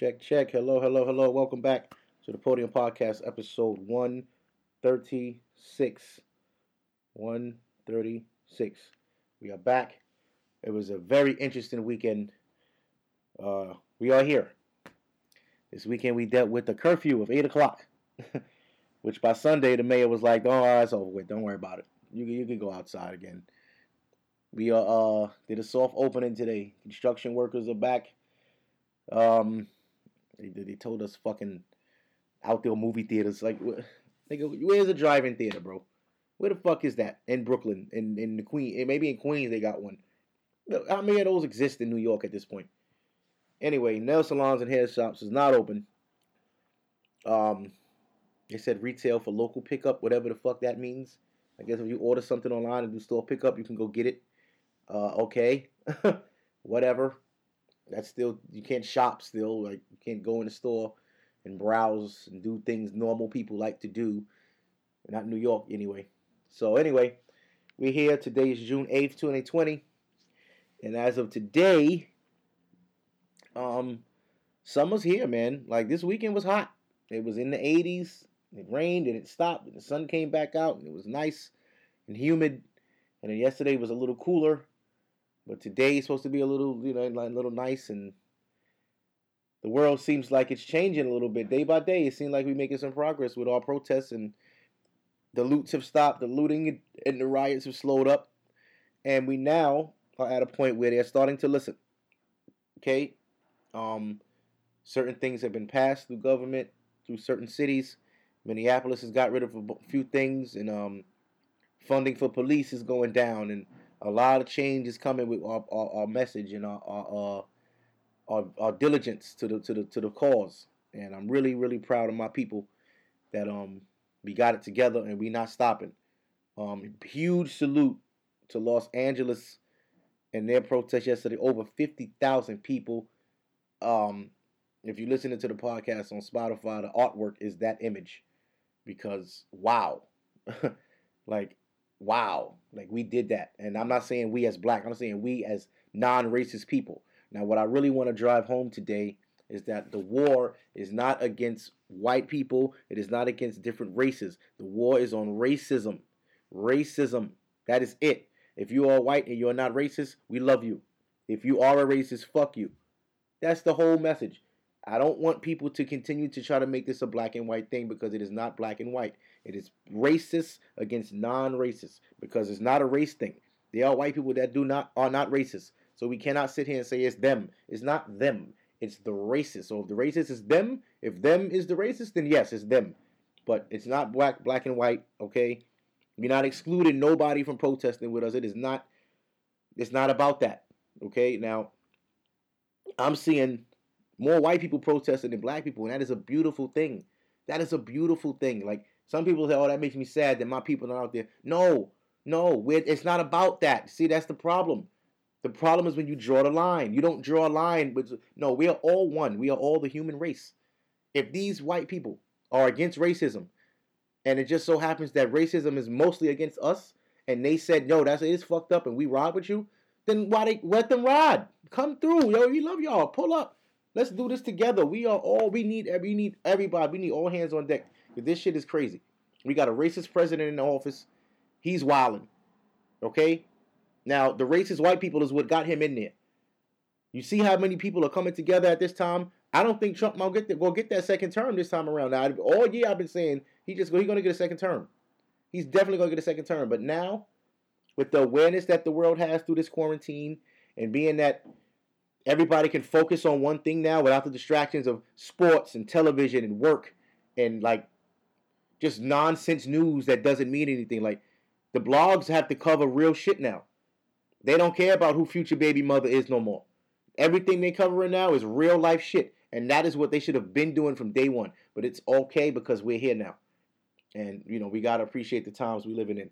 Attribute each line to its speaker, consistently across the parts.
Speaker 1: check, check. Hello, hello, hello. Welcome back to the Podium Podcast, episode 136. 136. We are back. It was a very interesting weekend. Uh, we are here. This weekend we dealt with the curfew of 8 o'clock, which by Sunday the mayor was like, oh, it's over with. Don't worry about it. You, you can go outside again. We uh, uh did a soft opening today. Construction workers are back. Um, they, they told us fucking outdoor movie theaters. Like, nigga, where's a drive-in theater, bro? Where the fuck is that in Brooklyn? In in the Queen? Maybe in Queens they got one. How many of those exist in New York at this point? Anyway, nail salons and hair shops is not open. Um, they said retail for local pickup, whatever the fuck that means. I guess if you order something online and do store pickup, you can go get it. Uh, okay, whatever. That's still you can't shop still. Like you can't go in the store and browse and do things normal people like to do. Not New York anyway. So anyway, we're here. Today is June eighth, twenty twenty, and as of today, um, summer's here, man. Like this weekend was hot. It was in the eighties. It rained and it stopped, and the sun came back out, and it was nice and humid. And then yesterday was a little cooler. But today is supposed to be a little, you know, a little nice, and the world seems like it's changing a little bit day by day. It seems like we're making some progress with our protests, and the loots have stopped, the looting and the riots have slowed up, and we now are at a point where they're starting to listen. Okay, um, certain things have been passed through government, through certain cities. Minneapolis has got rid of a few things, and um, funding for police is going down, and a lot of change is coming with our, our, our message and our, our, our, our diligence to the to the to the cause. And I'm really really proud of my people that um we got it together and we not stopping. Um, huge salute to Los Angeles and their protest yesterday. Over fifty thousand people. Um, if you're listening to the podcast on Spotify, the artwork is that image because wow, like wow, like we did that. And I'm not saying we as black, I'm saying we as non racist people. Now, what I really want to drive home today is that the war is not against white people, it is not against different races. The war is on racism. Racism. That is it. If you are white and you're not racist, we love you. If you are a racist, fuck you. That's the whole message. I don't want people to continue to try to make this a black and white thing because it is not black and white. It is racist against non-racists because it's not a race thing. There are white people that do not are not racist. So we cannot sit here and say it's them. It's not them. It's the racist. So if the racist is them, if them is the racist, then yes, it's them. But it's not black black and white, okay? We're not excluding nobody from protesting with us. It is not it's not about that. Okay? Now I'm seeing more white people protesting than black people, and that is a beautiful thing. That is a beautiful thing. Like some people say, "Oh, that makes me sad that my people are out there." No, no, it's not about that. See, that's the problem. The problem is when you draw the line. You don't draw a line, but no, we are all one. We are all the human race. If these white people are against racism, and it just so happens that racism is mostly against us, and they said, "No, that's it's fucked up," and we ride with you, then why they let them ride? Come through, yo. We love y'all. Pull up. Let's do this together. We are all we need. We need everybody. We need all hands on deck. This shit is crazy. We got a racist president in the office. He's wilding. Okay. Now the racist white people is what got him in there. You see how many people are coming together at this time. I don't think Trump will get that, will get that second term this time around. Now all year I've been saying he just he's gonna get a second term. He's definitely gonna get a second term. But now, with the awareness that the world has through this quarantine, and being that everybody can focus on one thing now without the distractions of sports and television and work and like just nonsense news that doesn't mean anything. Like the blogs have to cover real shit now. They don't care about who future baby mother is no more. Everything they covering now is real life shit. And that is what they should have been doing from day one. But it's okay because we're here now. And you know, we gotta appreciate the times we living in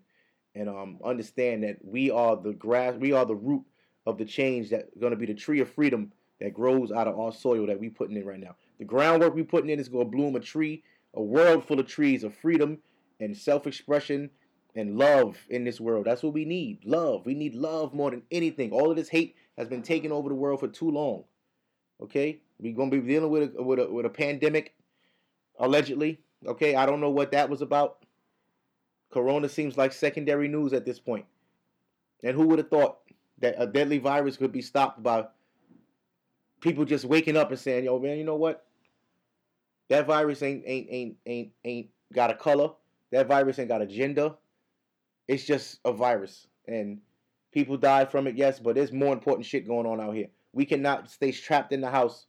Speaker 1: and um, understand that we are the grass, we are the root of the change that's going to be the tree of freedom that grows out of our soil that we putting in right now. The groundwork we putting in is going to bloom a tree, a world full of trees of freedom and self-expression and love in this world. That's what we need. Love. We need love more than anything. All of this hate has been taking over the world for too long. Okay? We're gonna be dealing with a, with a with a pandemic, allegedly. Okay, I don't know what that was about. Corona seems like secondary news at this point. And who would have thought that a deadly virus could be stopped by people just waking up and saying, "Yo, man, you know what? That virus ain't ain't ain't ain't ain't got a color. That virus ain't got a gender. It's just a virus, and people die from it. Yes, but there's more important shit going on out here. We cannot stay trapped in the house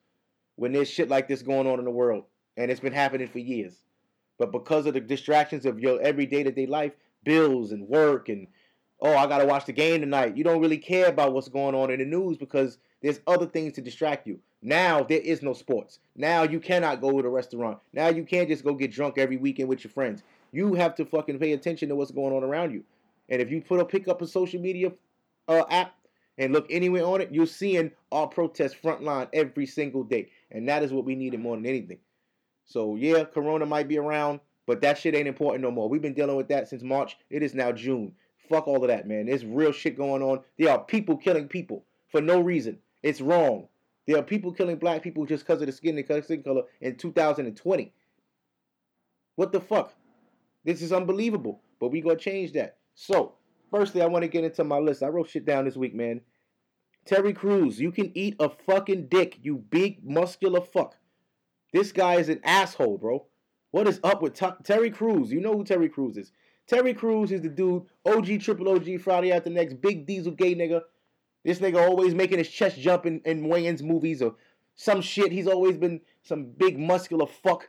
Speaker 1: when there's shit like this going on in the world, and it's been happening for years. But because of the distractions of your everyday to day life, bills and work and oh, I gotta watch the game tonight. You don't really care about what's going on in the news because there's other things to distract you. Now there is no sports. Now you cannot go to the restaurant. Now you can't just go get drunk every weekend with your friends. You have to fucking pay attention to what's going on around you. And if you put a pick up a social media uh, app and look anywhere on it, you're seeing our protest frontline every single day. And that is what we needed more than anything. So yeah, Corona might be around, but that shit ain't important no more. We've been dealing with that since March. It is now June. Fuck all of that, man. There's real shit going on. There are people killing people for no reason. It's wrong. There are people killing black people just because of the skin and skin color in 2020. What the fuck? This is unbelievable. But we gonna change that. So, firstly, I want to get into my list. I wrote shit down this week, man. Terry Crews, you can eat a fucking dick, you big muscular fuck. This guy is an asshole, bro. What is up with T- Terry Crews? You know who Terry Crews is. Terry Crews is the dude, OG, triple OG, Friday after next, big diesel gay nigga. This nigga always making his chest jump in, in Wayans movies or some shit. He's always been some big muscular fuck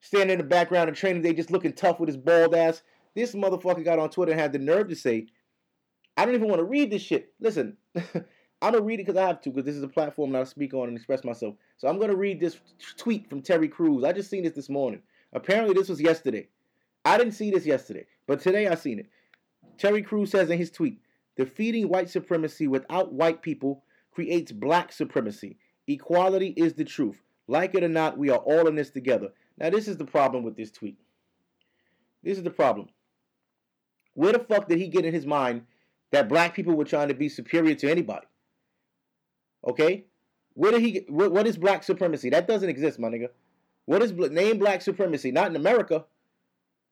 Speaker 1: standing in the background of training day just looking tough with his bald ass. This motherfucker got on Twitter and had the nerve to say, I don't even want to read this shit. Listen, I'm gonna read it because I have to, because this is a platform that I speak on and express myself. So I'm gonna read this tweet from Terry Crews. I just seen this this morning. Apparently, this was yesterday. I didn't see this yesterday, but today I seen it. Terry Crews says in his tweet, "Defeating white supremacy without white people creates black supremacy. Equality is the truth. Like it or not, we are all in this together." Now, this is the problem with this tweet. This is the problem. Where the fuck did he get in his mind that black people were trying to be superior to anybody? Okay? Where did he get, what, what is black supremacy? That doesn't exist, my nigga. What is name black supremacy? Not in America.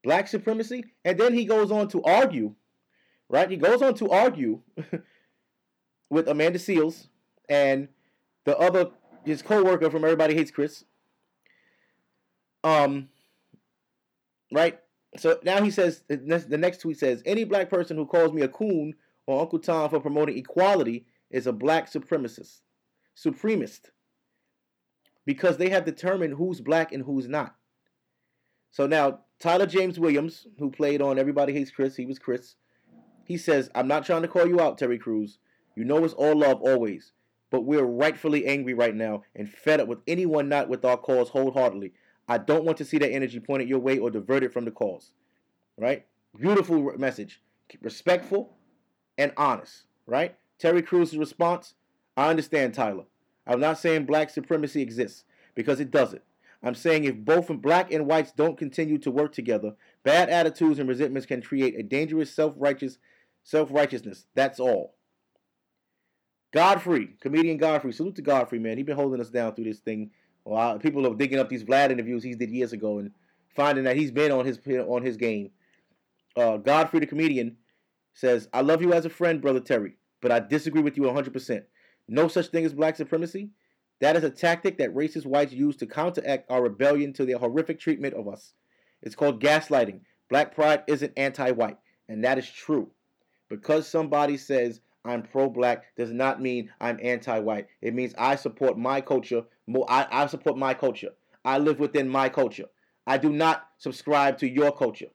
Speaker 1: Black supremacy? And then he goes on to argue, right? He goes on to argue with Amanda Seales and the other his co-worker from Everybody Hates Chris. Um right? So now he says the next tweet says any black person who calls me a coon or Uncle Tom for promoting equality is a black supremacist supremacist because they have determined who's black and who's not. So now, Tyler James Williams, who played on Everybody Hates Chris, he was Chris, he says, I'm not trying to call you out, Terry Crews. You know it's all love always. But we're rightfully angry right now and fed up with anyone not with our cause wholeheartedly. I don't want to see that energy pointed your way or diverted from the cause. Right? Beautiful message. Respectful and honest. Right? Terry Crews' response I understand, Tyler. I'm not saying black supremacy exists because it doesn't. I'm saying if both black and whites don't continue to work together, bad attitudes and resentments can create a dangerous self-righteous self-righteousness. That's all. Godfrey, comedian Godfrey, salute to Godfrey, man. He's been holding us down through this thing. Well, people are digging up these Vlad interviews he did years ago and finding that he's been on his on his game. Uh, Godfrey, the comedian, says, "I love you as a friend, brother Terry, but I disagree with you 100 percent. No such thing as black supremacy. That is a tactic that racist whites use to counteract our rebellion to their horrific treatment of us. It's called gaslighting. Black pride isn't anti white, and that is true. Because somebody says I'm pro black does not mean I'm anti white. It means I support my culture. More, I, I support my culture. I live within my culture. I do not subscribe to your culture.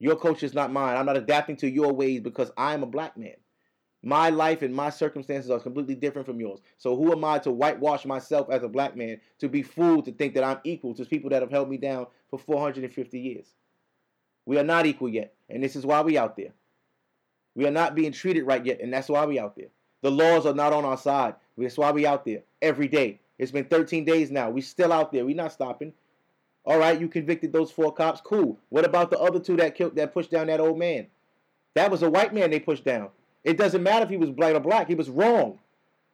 Speaker 1: Your culture is not mine. I'm not adapting to your ways because I am a black man. My life and my circumstances are completely different from yours. So who am I to whitewash myself as a black man to be fooled to think that I'm equal to people that have held me down for 450 years? We are not equal yet, and this is why we out there. We are not being treated right yet, and that's why we out there. The laws are not on our side. That's why we out there every day. It's been 13 days now. We still out there. We not stopping. All right, you convicted those four cops. Cool. What about the other two that killed that pushed down that old man? That was a white man they pushed down. It doesn't matter if he was white or black. He was wrong.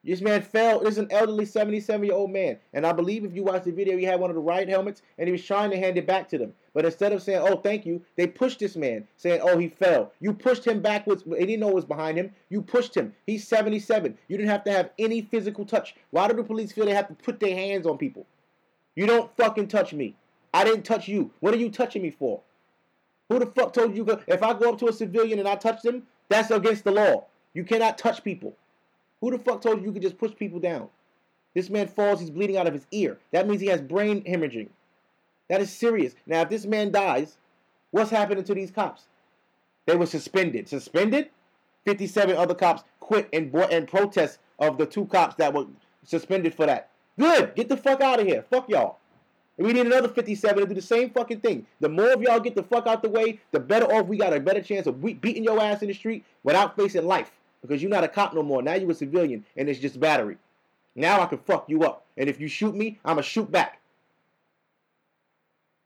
Speaker 1: This man fell. This is an elderly 77 year old man. And I believe if you watch the video, he had one of the riot helmets and he was trying to hand it back to them. But instead of saying, oh, thank you, they pushed this man, saying, oh, he fell. You pushed him backwards. They didn't know what was behind him. You pushed him. He's 77. You didn't have to have any physical touch. Why do the police feel they have to put their hands on people? You don't fucking touch me. I didn't touch you. What are you touching me for? Who the fuck told you? If I go up to a civilian and I touch them, that's against the law. You cannot touch people. Who the fuck told you you could just push people down? This man falls, he's bleeding out of his ear. That means he has brain hemorrhaging. That is serious. Now, if this man dies, what's happening to these cops? They were suspended. Suspended? 57 other cops quit and, protest of the two cops that were suspended for that. Good. Get the fuck out of here. Fuck y'all. And we need another 57 to do the same fucking thing. The more of y'all get the fuck out the way, the better off we got a better chance of beating your ass in the street without facing life. Because you're not a cop no more. Now you're a civilian and it's just battery. Now I can fuck you up. And if you shoot me, I'ma shoot back.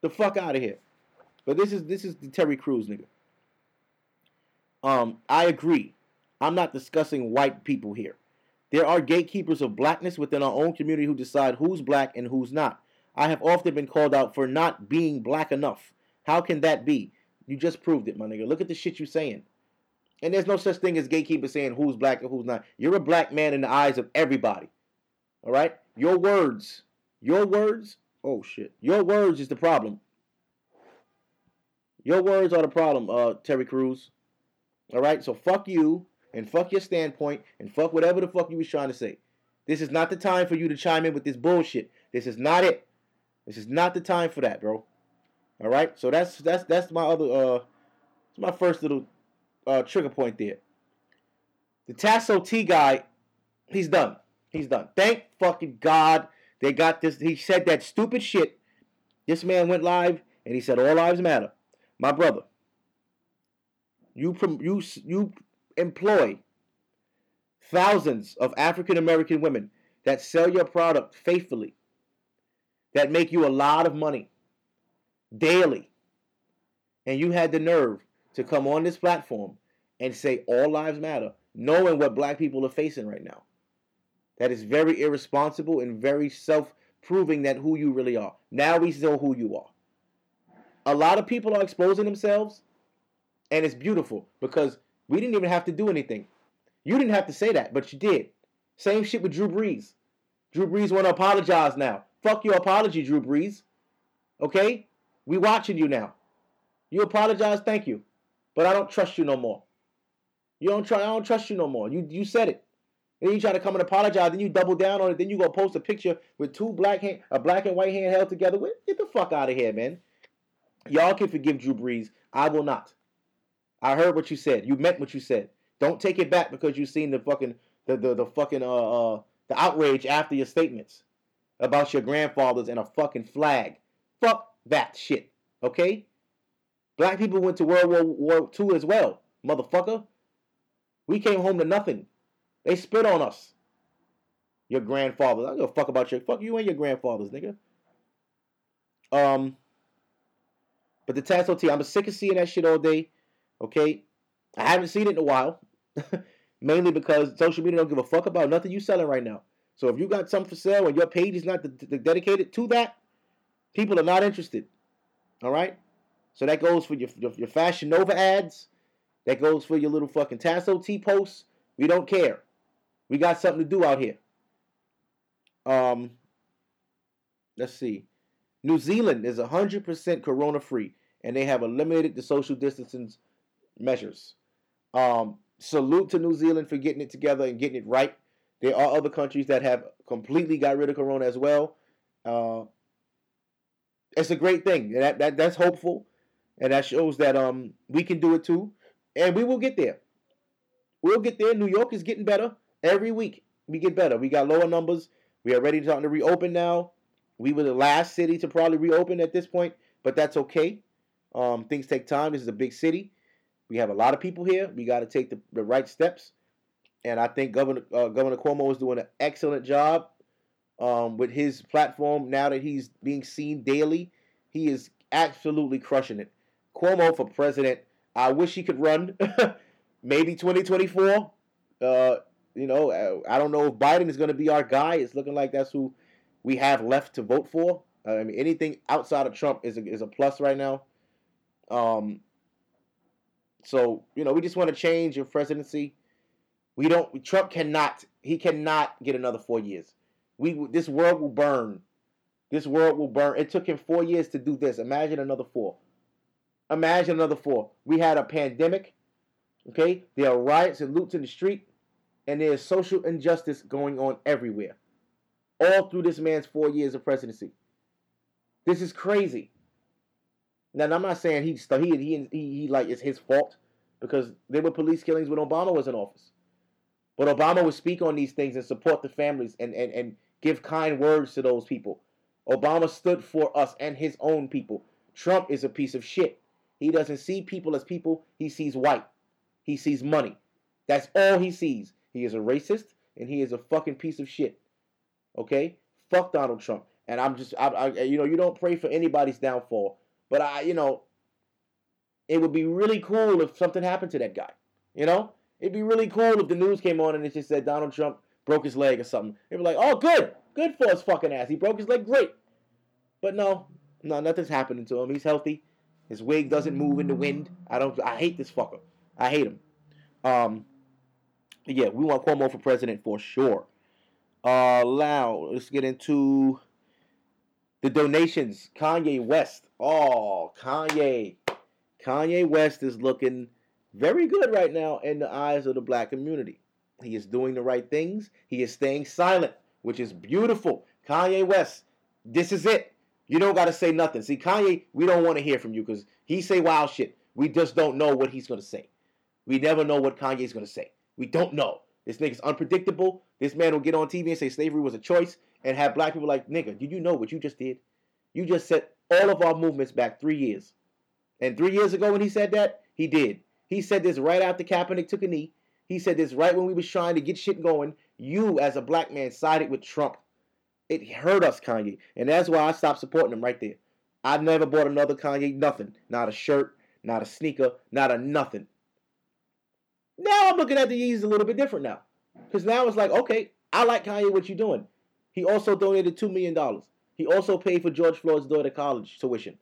Speaker 1: The fuck out of here. But this is this is the Terry Crews nigga. Um, I agree. I'm not discussing white people here. There are gatekeepers of blackness within our own community who decide who's black and who's not. I have often been called out for not being black enough. How can that be? You just proved it, my nigga. Look at the shit you're saying. And there's no such thing as gatekeepers saying who's black and who's not. You're a black man in the eyes of everybody. All right? Your words, your words, oh shit. Your words is the problem. Your words are the problem, uh, Terry Crews. All right? So fuck you and fuck your standpoint and fuck whatever the fuck you was trying to say. This is not the time for you to chime in with this bullshit. This is not it. This is not the time for that, bro. All right? So that's that's that's my other uh it's my first little uh trigger point there. The Tasso T guy, he's done. He's done. Thank fucking God they got this. He said that stupid shit. This man went live and he said all lives matter. My brother, you you you employ thousands of African American women that sell your product faithfully, that make you a lot of money daily, and you had the nerve to come on this platform and say all lives matter, knowing what black people are facing right now. That is very irresponsible and very self proving that who you really are. Now we know who you are. A lot of people are exposing themselves, and it's beautiful because we didn't even have to do anything. You didn't have to say that, but you did. Same shit with Drew Brees. Drew Brees want to apologize now. Fuck your apology, Drew Brees. Okay? We watching you now. You apologize, thank you. But I don't trust you no more. You don't try I don't trust you no more. You you said it. And then you try to come and apologize, then you double down on it, then you go post a picture with two black hand, a black and white hand held together. With Get the fuck out of here, man. Y'all can forgive Drew Brees. I will not. I heard what you said. You meant what you said. Don't take it back because you seen the fucking the the, the fucking uh uh the outrage after your statements about your grandfathers and a fucking flag. Fuck that shit. Okay? Black people went to World War, War II as well, motherfucker. We came home to nothing. They spit on us. Your grandfathers. I don't give a fuck about your fuck you and your grandfathers, nigga. Um, but the Tasso T, I'm sick of seeing that shit all day. Okay, I haven't seen it in a while, mainly because social media don't give a fuck about nothing you selling right now. So if you got something for sale and your page is not dedicated to that, people are not interested. All right. So that goes for your your, your Fashion Nova ads. That goes for your little fucking Tasso T posts. We don't care. We got something to do out here. Um, let's see. New Zealand is 100% corona free, and they have eliminated the social distancing measures. Um, salute to New Zealand for getting it together and getting it right. There are other countries that have completely got rid of corona as well. Uh, it's a great thing. That, that that's hopeful, and that shows that um we can do it too, and we will get there. We'll get there. New York is getting better. Every week we get better. We got lower numbers. We are ready to, to reopen now. We were the last city to probably reopen at this point, but that's okay. Um, things take time. This is a big city. We have a lot of people here. We got to take the, the right steps, and I think Governor uh, Governor Cuomo is doing an excellent job um, with his platform. Now that he's being seen daily, he is absolutely crushing it. Cuomo for president. I wish he could run. Maybe 2024. Uh, You know, I don't know if Biden is going to be our guy. It's looking like that's who we have left to vote for. I mean, anything outside of Trump is a, is a plus right now. Um, so you know, we just want to change your presidency. We don't. Trump cannot. He cannot get another four years. We this world will burn. This world will burn. It took him four years to do this. Imagine another four. Imagine another four. We had a pandemic. Okay, there are riots and loots in the street, and there's social injustice going on everywhere. All through this man's four years of presidency. This is crazy. Now, I'm not saying he he he he, he like it's his fault because there were police killings when Obama was in office. But Obama would speak on these things and support the families and, and, and give kind words to those people. Obama stood for us and his own people. Trump is a piece of shit. He doesn't see people as people, he sees white. He sees money. That's all he sees. He is a racist and he is a fucking piece of shit. Okay? Fuck Donald Trump. And I'm just, I, I, you know, you don't pray for anybody's downfall. But I, you know, it would be really cool if something happened to that guy. You know? It'd be really cool if the news came on and it just said Donald Trump broke his leg or something. They'd be like, oh, good. Good for his fucking ass. He broke his leg. Great. But no, no, nothing's happening to him. He's healthy. His wig doesn't move in the wind. I don't. I hate this fucker. I hate him. Um. Yeah, we want Cuomo for president for sure. Uh, now let's get into the donations. Kanye West. Oh, Kanye. Kanye West is looking very good right now in the eyes of the black community. He is doing the right things. He is staying silent, which is beautiful. Kanye West, this is it. You don't got to say nothing. See, Kanye, we don't want to hear from you because he say wild shit. We just don't know what he's going to say. We never know what Kanye's going to say. We don't know. This nigga's unpredictable. This man will get on TV and say slavery was a choice and have black people like, nigga, did you know what you just did? You just set all of our movements back three years. And three years ago when he said that, he did. He said this right after Kaepernick took a knee. He said this right when we was trying to get shit going. You, as a black man, sided with Trump. It hurt us, Kanye. And that's why I stopped supporting him right there. I never bought another Kanye nothing. Not a shirt, not a sneaker, not a nothing. Now I'm looking at the Yeezys a little bit different now. Because now it's like, okay, I like Kanye, what you doing? He also donated $2 million. He also paid for George Floyd's daughter college tuition.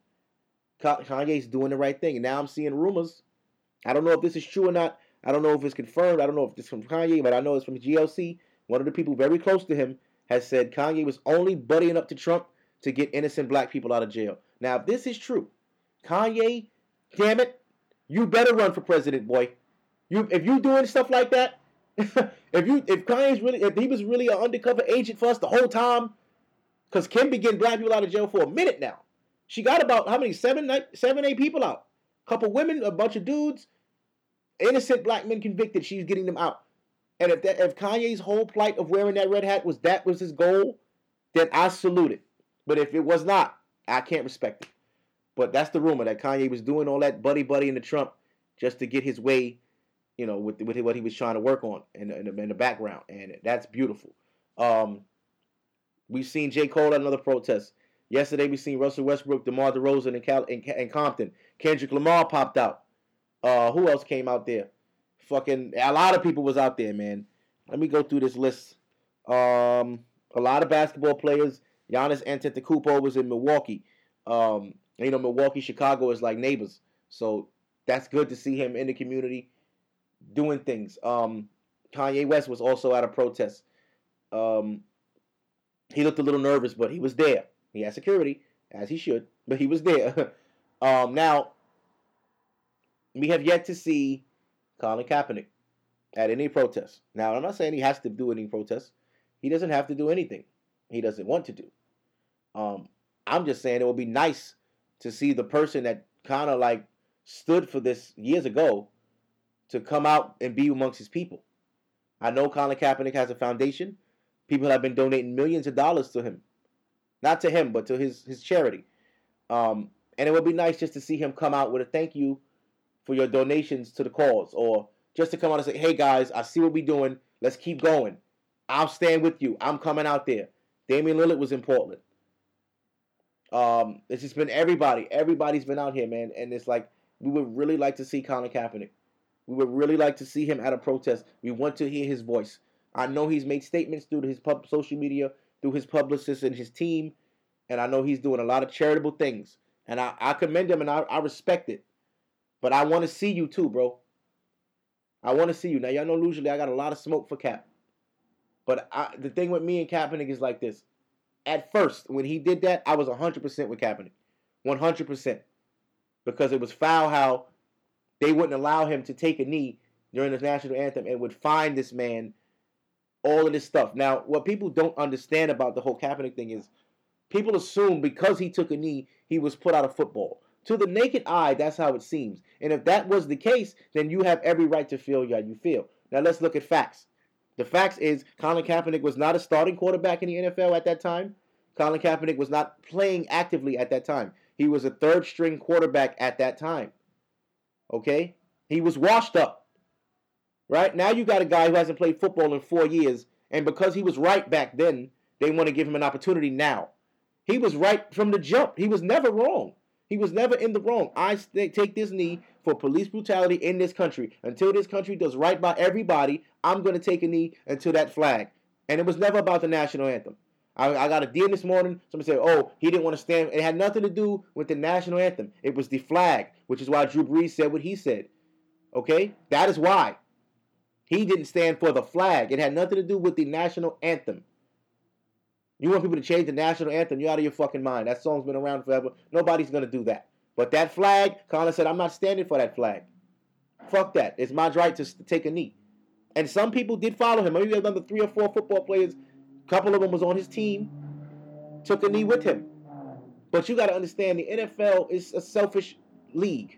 Speaker 1: Kanye's doing the right thing. And now I'm seeing rumors. I don't know if this is true or not. I don't know if it's confirmed. I don't know if it's from Kanye, but I know it's from GLC. One of the people very close to him has said Kanye was only buddying up to Trump to get innocent black people out of jail. Now, if this is true, Kanye, damn it, you better run for president, boy. You if you doing stuff like that, if you if Kanye's really if he was really an undercover agent for us the whole time, because Kim be getting black people out of jail for a minute now. She got about how many seven, seven, eight people out. Couple women, a bunch of dudes, innocent black men convicted. She's getting them out. And if that, if Kanye's whole plight of wearing that red hat was that was his goal, then I salute it. But if it was not, I can't respect it. But that's the rumor that Kanye was doing all that buddy buddy in the Trump just to get his way, you know, with, with what he was trying to work on in, in, the, in the background, and that's beautiful. Um, we've seen J. Cole at another protest. Yesterday We've seen Russell Westbrook, DeMar DeRozan in, Cal- in, in Compton. Kendrick Lamar popped out. Uh, who else came out there? Fucking a lot of people was out there, man. Let me go through this list. Um, a lot of basketball players. Giannis Antetokounmpo was in Milwaukee. Um, you know, Milwaukee, Chicago is like neighbors, so that's good to see him in the community doing things. Um, Kanye West was also at a protest. Um, he looked a little nervous, but he was there. He had security, as he should, but he was there. um, now, we have yet to see Colin Kaepernick at any protest. Now, I'm not saying he has to do any protest. He doesn't have to do anything he doesn't want to do. Um, I'm just saying it would be nice to see the person that kind of like stood for this years ago to come out and be amongst his people. I know Colin Kaepernick has a foundation. People have been donating millions of dollars to him not to him, but to his his charity. Um, and it would be nice just to see him come out with a thank you for your donations to the cause, or just to come out and say, "Hey guys, I see what we're doing. Let's keep going. I'll stand with you. I'm coming out there." Damian Lillard was in Portland. Um, it's just been everybody. Everybody's been out here, man, and it's like we would really like to see Colin Kaepernick. We would really like to see him at a protest. We want to hear his voice. I know he's made statements through his pub, social media, through his publicists and his team, and I know he's doing a lot of charitable things. And I, I commend him and I, I respect it. But I want to see you too, bro. I want to see you. Now, y'all know usually I got a lot of smoke for Cap. But I, the thing with me and Kaepernick is like this. At first, when he did that, I was 100% with Kaepernick. 100%. Because it was foul how they wouldn't allow him to take a knee during the national anthem and would find this man all of this stuff. Now, what people don't understand about the whole Kaepernick thing is people assume because he took a knee, he was put out of football. To the naked eye, that's how it seems. And if that was the case, then you have every right to feel how you feel. Now let's look at facts. The facts is Colin Kaepernick was not a starting quarterback in the NFL at that time. Colin Kaepernick was not playing actively at that time. He was a third string quarterback at that time. Okay? He was washed up. Right? Now you got a guy who hasn't played football in four years, and because he was right back then, they want to give him an opportunity now. He was right from the jump. He was never wrong. He was never in the wrong. I take this knee for police brutality in this country. Until this country does right by everybody, I'm going to take a knee until that flag. And it was never about the national anthem. I, I got a deal this morning. Somebody said, oh, he didn't want to stand. It had nothing to do with the national anthem. It was the flag, which is why Drew Brees said what he said. Okay? That is why. He didn't stand for the flag. It had nothing to do with the national anthem. You want people to change the national anthem, you're out of your fucking mind. That song's been around forever. Nobody's to do that. But that flag, Colin said, I'm not standing for that flag. Fuck that. It's my right to take a knee. And some people did follow him. Maybe another three or four football players, a couple of them was on his team, took a knee with him. But you got to understand the NFL is a selfish league.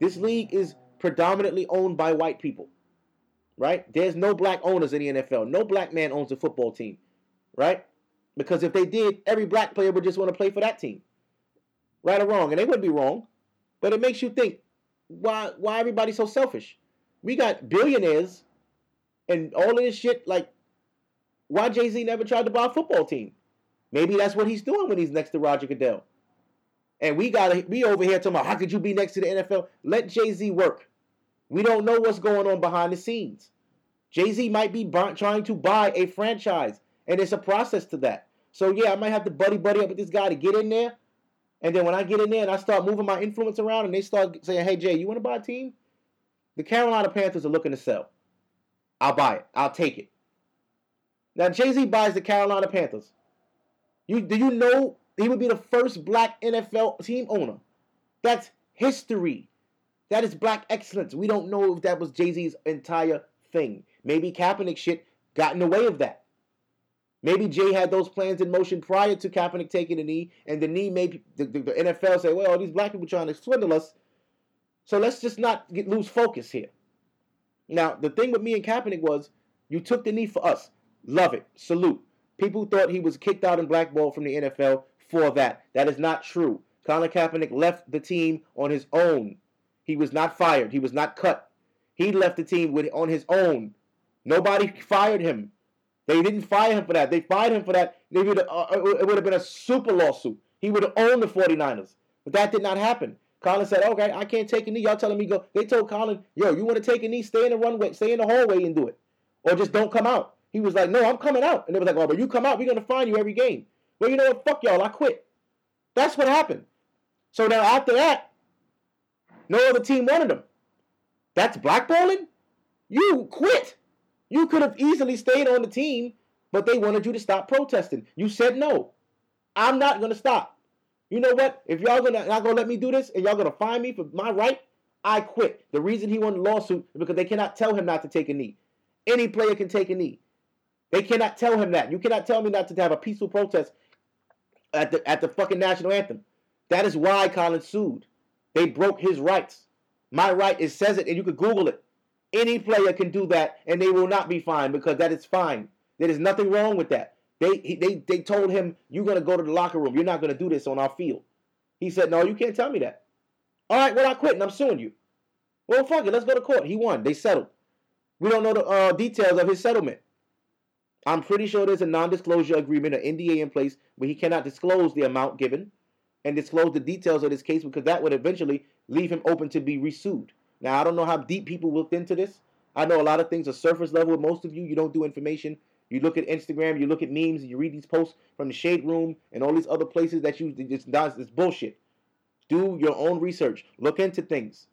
Speaker 1: This league is predominantly owned by white people. Right? There's no black owners in the NFL. No black man owns a football team. Right? Because if they did, every black player would just want to play for that team. Right or wrong. And they wouldn't be wrong. But it makes you think, why why everybody so selfish? We got billionaires and all of this shit. Like, why Jay-Z never tried to buy a football team? Maybe that's what he's doing when he's next to Roger Goodell. And we got we over here talking about how could you be next to the NFL? Let Jay-Z work. We don't know what's going on behind the scenes. Jay-Z might be trying to buy a franchise. And it's a process to that. So yeah, I might have to buddy buddy up with this guy to get in there. And then when I get in there and I start moving my influence around and they start saying, hey Jay, you want to buy a team? The Carolina Panthers are looking to sell. I'll buy it. I'll take it. Now Jay-Z buys the Carolina Panthers. You do you know he would be the first black NFL team owner? That's history. That is black excellence. We don't know if that was Jay-Z's entire thing. Maybe Kaepernick shit got in the way of that. Maybe Jay had those plans in motion prior to Kaepernick taking the knee, and the knee made the, the, the NFL say, well, these black people trying to swindle us. So let's just not get, lose focus here. Now, the thing with me and Kaepernick was you took the knee for us. Love it. Salute. People thought he was kicked out and blackballed from the NFL for that. That is not true. Colin Kaepernick left the team on his own. He was not fired. He was not cut. He left the team with on his own. Nobody fired him. They didn't fire him for that. They fired him for that. They would uh, it would have been a super lawsuit. He would have owned the 49ers. But that did not happen. Colin said, okay, I can't take a knee. Y'all telling me go. They told Colin, yo, you want to take a knee? Stay in the runway, stay in the hallway and do it. Or just don't come out. He was like, no, I'm coming out. And they was like, oh, but you come out, we're going to find you every game. Well, you know what? Fuck y'all. I quit. That's what happened. So now after that, no other team wanted him. That's blackballing? You quit. You could have easily stayed on the team, but they wanted you to stop protesting. You said no. I'm not gonna stop. You know what? If y'all gonna not gonna let me do this and y'all gonna fine me for my right, I quit. The reason he won the lawsuit is because they cannot tell him not to take a knee. Any player can take a knee. They cannot tell him that. You cannot tell me not to have a peaceful protest at the at the fucking national anthem. That is why Colin sued. They broke his rights. My right, it says it, and you could Google it. Any player can do that, and they will not be fined because that is fine. There is nothing wrong with that. They they they told him you're gonna go to the locker room. You're not gonna do this on our field. He said, "No, you can't tell me that." All right, well I quit and I'm suing you. Well, fuck it, let's go to court. He won. They settled. We don't know the uh, details of his settlement. I'm pretty sure there's a non-disclosure agreement, or NDA in place, where he cannot disclose the amount given and disclose the details of this case because that would eventually leave him open to be resued. Now, I don't know how deep people looked into this. I know a lot of things are surface level with most of you. You don't do information. You look at Instagram, you look at memes, you read these posts from the Shade Room and all these other places that you just it's bullshit. Do your own research. Look into things.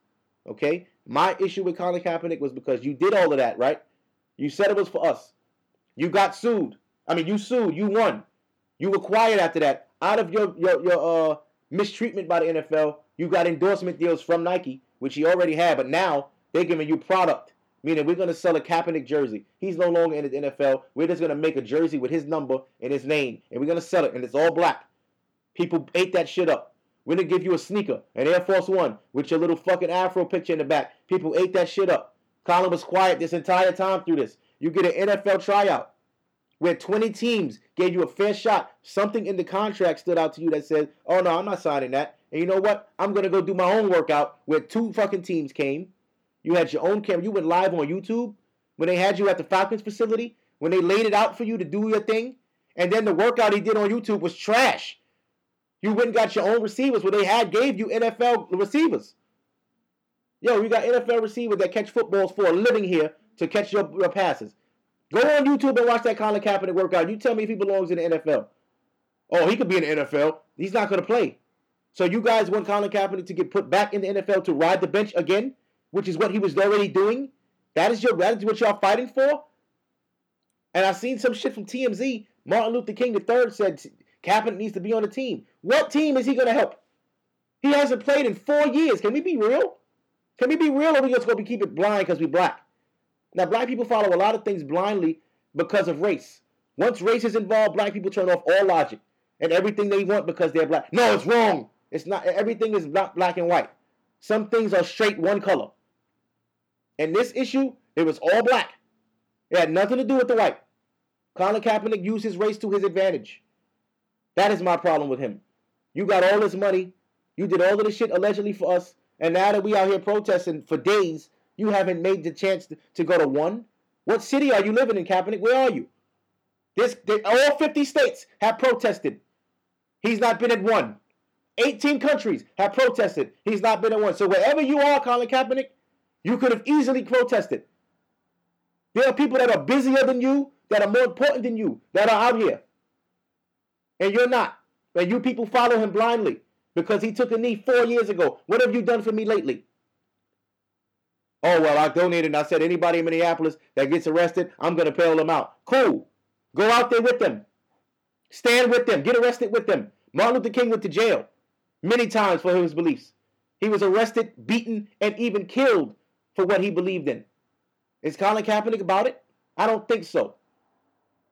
Speaker 1: Okay? My issue with Colin Kaepernick was because you did all of that, right? You said it was for us. You got sued. I mean, you sued. You won. You were quiet after that. Out of your your your uh mistreatment by the NFL, you got endorsement deals from Nike, which he already had, but now they're giving you product. Meaning we're gonna sell a Kaepernick jersey. He's no longer in the NFL. We're just gonna make a jersey with his number and his name, and we're gonna sell it, and it's all black. People ate that shit up. We're gonna give you a sneaker, an Air Force One, with your little fucking afro picture in the back. People ate that shit up. Colin was quiet this entire time through this. You get an NFL tryout where 20 teams gave you a fair shot. Something in the contract stood out to you that said, "Oh no, I'm not signing that." And you know what? I'm gonna go do my own workout where two fucking teams came you had your own camera. You went live on YouTube when they had you at the Falcons facility, when they laid it out for you to do your thing. And then the workout he did on YouTube was trash. You went and got your own receivers where they had gave you NFL receivers. Yo, we got NFL receivers that catch footballs for a living here to catch your, your passes. Go on YouTube and watch that Colin Kaepernick workout. You tell me if he belongs in the NFL. Oh, he could be in the NFL. He's not going to play. So you guys want Colin Kaepernick to get put back in the NFL to ride the bench again? which is what he was already doing. That is your that is what y'all fighting for. And I've seen some shit from TMZ. Martin Luther King III said Kaepernick needs to be on the team. What team is he going to help? He hasn't played in four years. Can we be real? Can we be real, or are we just going to keep it blind because we black? Now, black people follow a lot of things blindly because of race. Once race is involved, black people turn off all logic and everything they want because they're black. No, it's wrong. It's not. Everything is not black and white. Some things are straight one color. And this issue, it was all black. It had nothing to do with the white. Colin Kaepernick used his race to his advantage. That is my problem with him. You got all this money. You did all of this shit allegedly for us. And now that we out here protesting for days, you haven't made the chance to, to go to one. What city are you living in, Kaepernick? Where are you? This, they, all 50 states have protested. He's not been at one. 18 countries have protested. He's not been at one. So wherever you are, Colin Kaepernick, you could have easily protested. There are people that are busier than you, that are more important than you, that are out here. And you're not. And you people follow him blindly because he took a knee four years ago. What have you done for me lately? Oh, well, I donated and I said anybody in Minneapolis that gets arrested, I'm going to bail them out. Cool. Go out there with them. Stand with them. Get arrested with them. Martin Luther King went to jail many times for his beliefs. He was arrested, beaten, and even killed for what he believed in. Is Colin Kaepernick about it? I don't think so.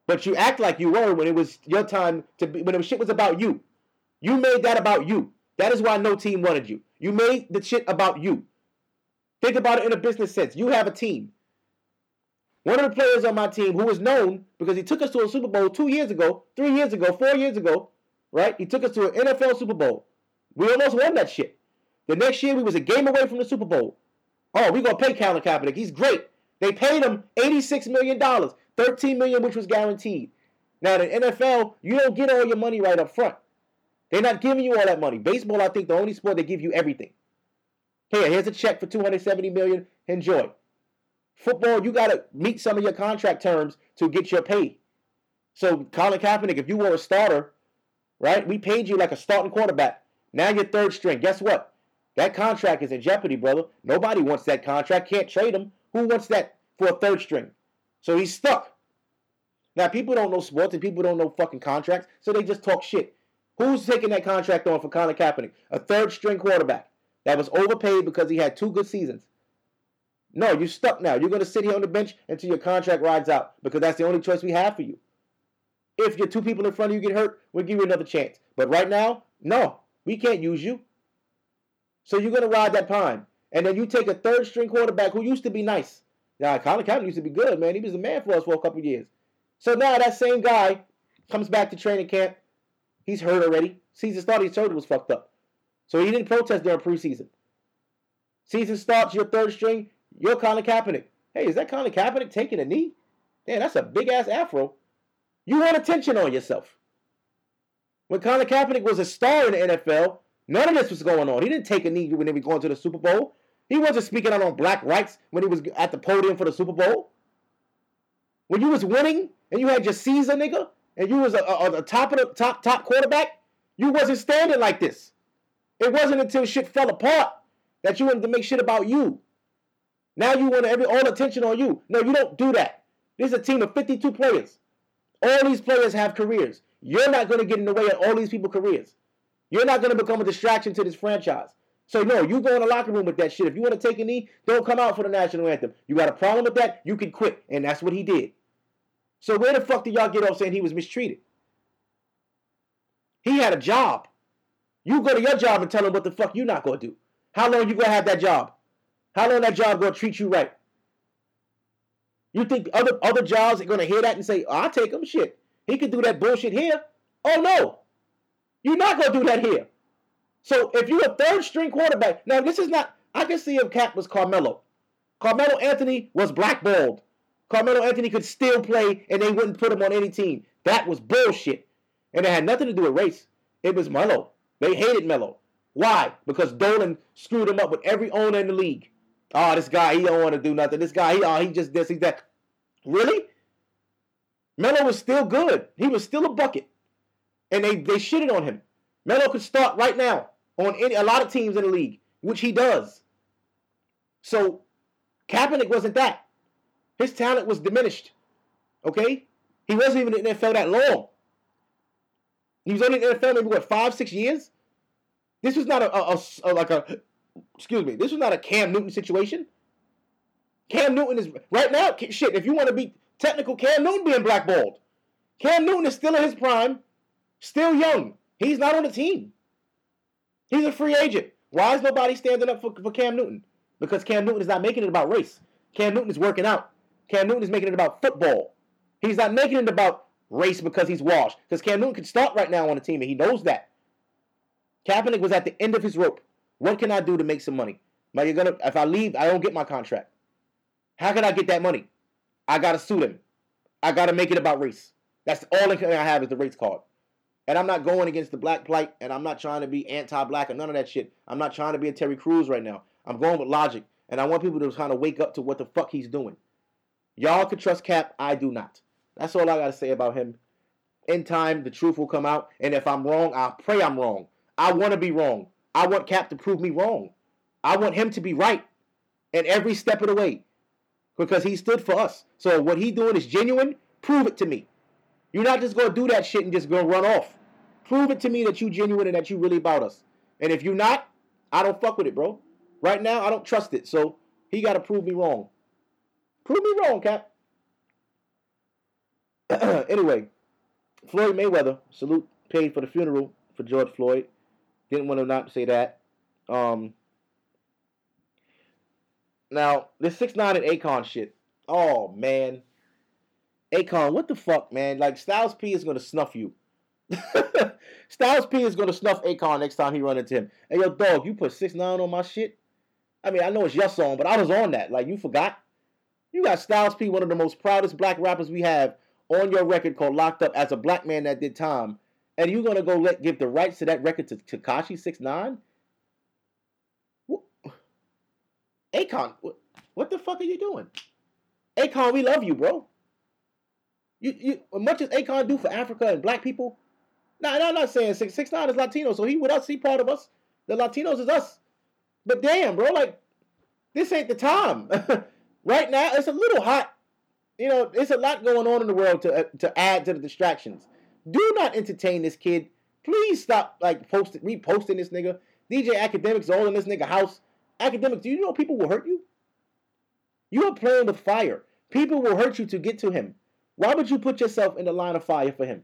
Speaker 1: But you act like you were when it was your time to be, when the shit was about you. You made that about you. That is why no team wanted you. You made the shit about you. Think about it in a business sense. You have a team. One of the players on my team who was known because he took us to a Super Bowl two years ago, three years ago, four years ago, right? He took us to an NFL Super Bowl. We almost won that shit. The next year we was a game away from the Super Bowl. Oh, we're gonna pay Colin Kaepernick. He's great. They paid him $86 million, 13 million which was guaranteed. Now the NFL, you don't get all your money right up front. They're not giving you all that money. Baseball, I think, the only sport they give you everything. Here, here's a check for 270 million. Enjoy. Football, you gotta meet some of your contract terms to get your pay. So Colin Kaepernick, if you were a starter, right? We paid you like a starting quarterback. Now you're third string. Guess what? That contract is in jeopardy, brother. Nobody wants that contract. Can't trade him. Who wants that for a third string? So he's stuck. Now, people don't know sports and people don't know fucking contracts, so they just talk shit. Who's taking that contract on for Colin Kaepernick? A third string quarterback that was overpaid because he had two good seasons. No, you're stuck now. You're going to sit here on the bench until your contract rides out because that's the only choice we have for you. If your two people in front of you get hurt, we'll give you another chance. But right now, no, we can't use you. So you're going to ride that pine. And then you take a third string quarterback who used to be nice. Now, Colin Kaepernick used to be good, man. He was a man for us for a couple years. So now that same guy comes back to training camp. He's hurt already. Season started, his shoulder was fucked up. So he didn't protest during preseason. Season starts, your third string, you're Colin Kaepernick. Hey, is that Colin Kaepernick taking a knee? Damn, that's a big ass afro. You want attention on yourself. When Colin Kaepernick was a star in the NFL, None of this was going on. He didn't take a knee when they were going to the Super Bowl. He wasn't speaking out on black rights when he was at the podium for the Super Bowl. When you was winning and you had your Caesar nigga and you was a, a, a top of the top top quarterback, you wasn't standing like this. It wasn't until shit fell apart that you wanted to make shit about you. Now you want every all attention on you. No, you don't do that. This is a team of 52 players. All these players have careers. You're not going to get in the way of all these people's careers. You're not going to become a distraction to this franchise. So no, you go in the locker room with that shit. If you want to take a knee, don't come out for the national anthem. You got a problem with that? You can quit, and that's what he did. So where the fuck did y'all get off saying he was mistreated? He had a job. You go to your job and tell him what the fuck you're not gonna do. How long you gonna have that job? How long that job gonna treat you right? You think other other jobs are gonna hear that and say, oh, "I'll take him"? Shit, he could do that bullshit here. Oh no, you're not gonna do that here. So if you're a third string quarterback, now this is not. I can see if Cap was Carmelo. Carmelo Anthony was blackballed. Carmelo Anthony could still play, and they wouldn't put him on any team. That was bullshit, and it had nothing to do with race. It was Melo. They hated Melo. Why? Because Dolan screwed him up with every owner in the league. Oh, this guy, he don't want to do nothing. This guy, he, oh, he just this, he that. Really? Melo was still good. He was still a bucket. And they, they shitted on him. Melo could start right now on any, a lot of teams in the league, which he does. So Kaepernick wasn't that. His talent was diminished. Okay? He wasn't even in the NFL that long. He was only in the NFL maybe what five, six years. This was not a, a, a, a like a excuse me. This was not a Cam Newton situation. Cam Newton is right now. Shit, if you want to be technical, Cam Newton being blackballed. Cam Newton is still in his prime, still young. He's not on the team. He's a free agent. Why is nobody standing up for, for Cam Newton? Because Cam Newton is not making it about race. Cam Newton is working out. Cam Newton is making it about football. He's not making it about race because he's washed. Because Cam Newton can start right now on the team, and he knows that. Kaepernick was at the end of his rope. What can I do to make some money? Now you're gonna if I leave, I don't get my contract. How can I get that money? I gotta sue them. I gotta make it about race. That's all I have is the race card. And I'm not going against the black plight, and I'm not trying to be anti-black or none of that shit. I'm not trying to be a Terry Crews right now. I'm going with logic, and I want people to kind of wake up to what the fuck he's doing. Y'all can trust Cap. I do not. That's all I got to say about him. In time, the truth will come out. And if I'm wrong, I pray I'm wrong. I want to be wrong. I want Cap to prove me wrong. I want him to be right and every step of the way because he stood for us. So what he doing is genuine. Prove it to me. You're not just gonna do that shit and just gonna run off. Prove it to me that you genuine and that you really about us. And if you're not, I don't fuck with it, bro. Right now, I don't trust it. So he got to prove me wrong. Prove me wrong, Cap. anyway, Floyd Mayweather, salute paid for the funeral for George Floyd. Didn't want to not say that. Um, now, this 6 9 and Akon shit. Oh, man. Akon, what the fuck, man? Like, Styles P is to snuff you. Styles P is to snuff Akon next time he run into him. Hey, yo, dog, you put 6 9 on my shit? I mean, I know it's your song, but I was on that. Like, you forgot? You got Styles P, one of the most proudest black rappers we have, on your record called Locked Up as a black man that did time. And you're gonna go let give the rights to that record to Tekashi Six Nine? Akon, what, the fuck are you doing? Akon, we love you, bro. You, you, much as Akon do for Africa and black people. Nah, nah, I'm not saying six six nine is Latino, so he with us, he part of us. The Latinos is us. But damn, bro, like this ain't the time. right now, it's a little hot. You know, there's a lot going on in the world to uh, to add to the distractions. Do not entertain this kid. Please stop like posting, reposting this nigga. DJ Akademiks all in this nigga house. Akademiks, do you know people will hurt you? You are playing with fire. People will hurt you to get to him. Why would you put yourself in the line of fire for him?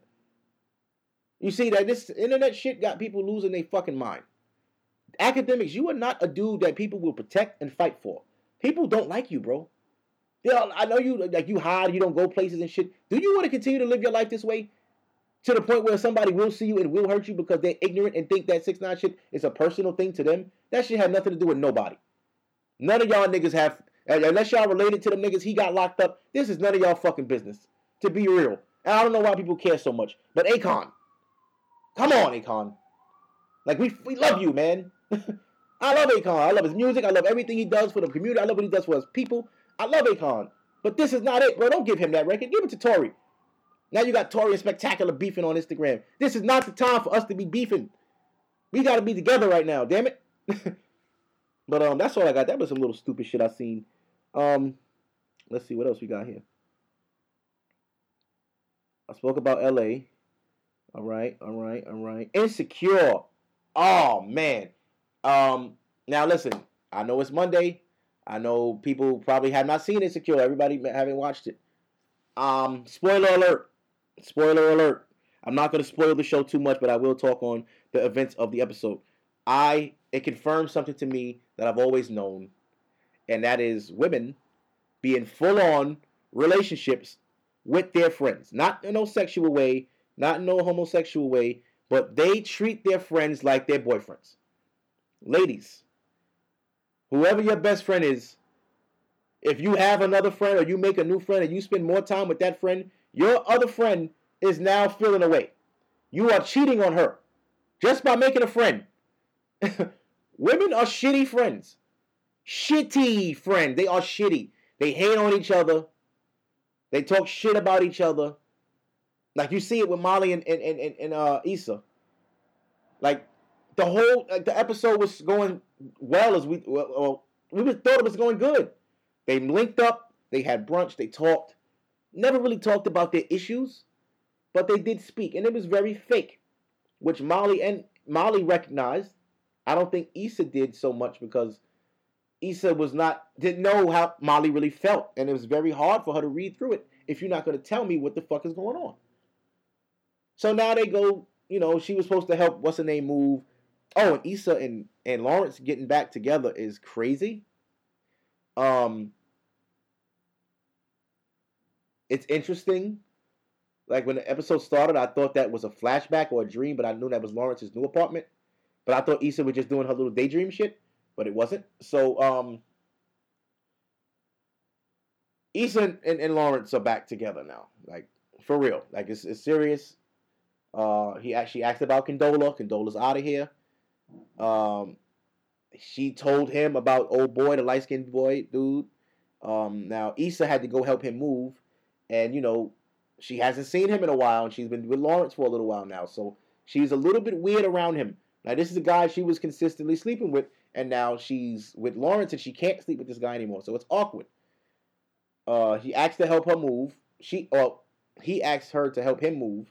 Speaker 1: You see that this internet shit got people losing their fucking mind. Akademiks, you are not a dude that people will protect and fight for. People don't like you, bro. Yeah, I know you like you hide, you don't go places and shit. Do you want to continue to live your life this way? To the point where somebody will see you and will hurt you because they're ignorant and think that six nine shit is a personal thing to them. That shit had nothing to do with nobody. None of y'all niggas have unless y'all related to them niggas he got locked up. This is none of y'all fucking business. To be real. And I don't know why people care so much. But Akon. Come on, Akon. Like we we love you, man. I love Akon. I love his music. I love everything he does for the community. I love what he does for his people. I love Akon. But this is not it, bro. Don't give him that record. Give it to Tory. Now you got Tory and Spectacular beefing on Instagram. This is not the time for us to be beefing. We got to be together right now. Damn it. but um, that's all I got. That was some little stupid shit I seen. Um, let's see what else we got here. I spoke about L.A. All right, all right, all right. Insecure. Oh man. Um. Now listen. I know it's Monday. I know people probably have not seen Insecure. Everybody haven't watched it. Um. Spoiler alert. Spoiler alert. I'm not going to spoil the show too much, but I will talk on the events of the episode. I it confirms something to me that I've always known, and that is women being full on relationships with their friends, not in no sexual way, not in no homosexual way, but they treat their friends like their boyfriends. Ladies, whoever your best friend is, if you have another friend or you make a new friend and you spend more time with that friend, your other friend is now feeling away. You are cheating on her just by making a friend. Women are shitty friends. Shitty friends. They are shitty. They hate on each other. They talk shit about each other. Like you see it with Molly and and and, and uh, Issa. Like the whole like the episode was going well as we well, we thought it was going good. They linked up. They had brunch. They talked. Never really talked about their issues, but they did speak, and it was very fake, which Molly and Molly recognized. I don't think Issa did so much because Issa was not didn't know how Molly really felt, and it was very hard for her to read through it if you're not going to tell me what the fuck is going on. So now they go, you know, she was supposed to help what's her name move. Oh, and Issa and and Lawrence getting back together is crazy. Um, it's interesting. Like when the episode started, I thought that was a flashback or a dream, but I knew that was Lawrence's new apartment. But I thought Issa was just doing her little daydream shit but it wasn't. So um, Issa and, and, Lawrence are back together now, like for real. Like it's, it's serious. Uh, he actually asked about Condola. Condola's out of here. Um, she told him about old boy, the light skinned boy dude. Um, now Issa had to go help him move, and you know she hasn't seen him in a while, and she's been with Lawrence for a little while now, so she's a little bit weird around him. Now this is a guy she was consistently sleeping with, and now she's with Lawrence and she can't sleep with this guy anymore. So it's awkward. Uh, he asked to help her move. She, well, he asked her to help him move,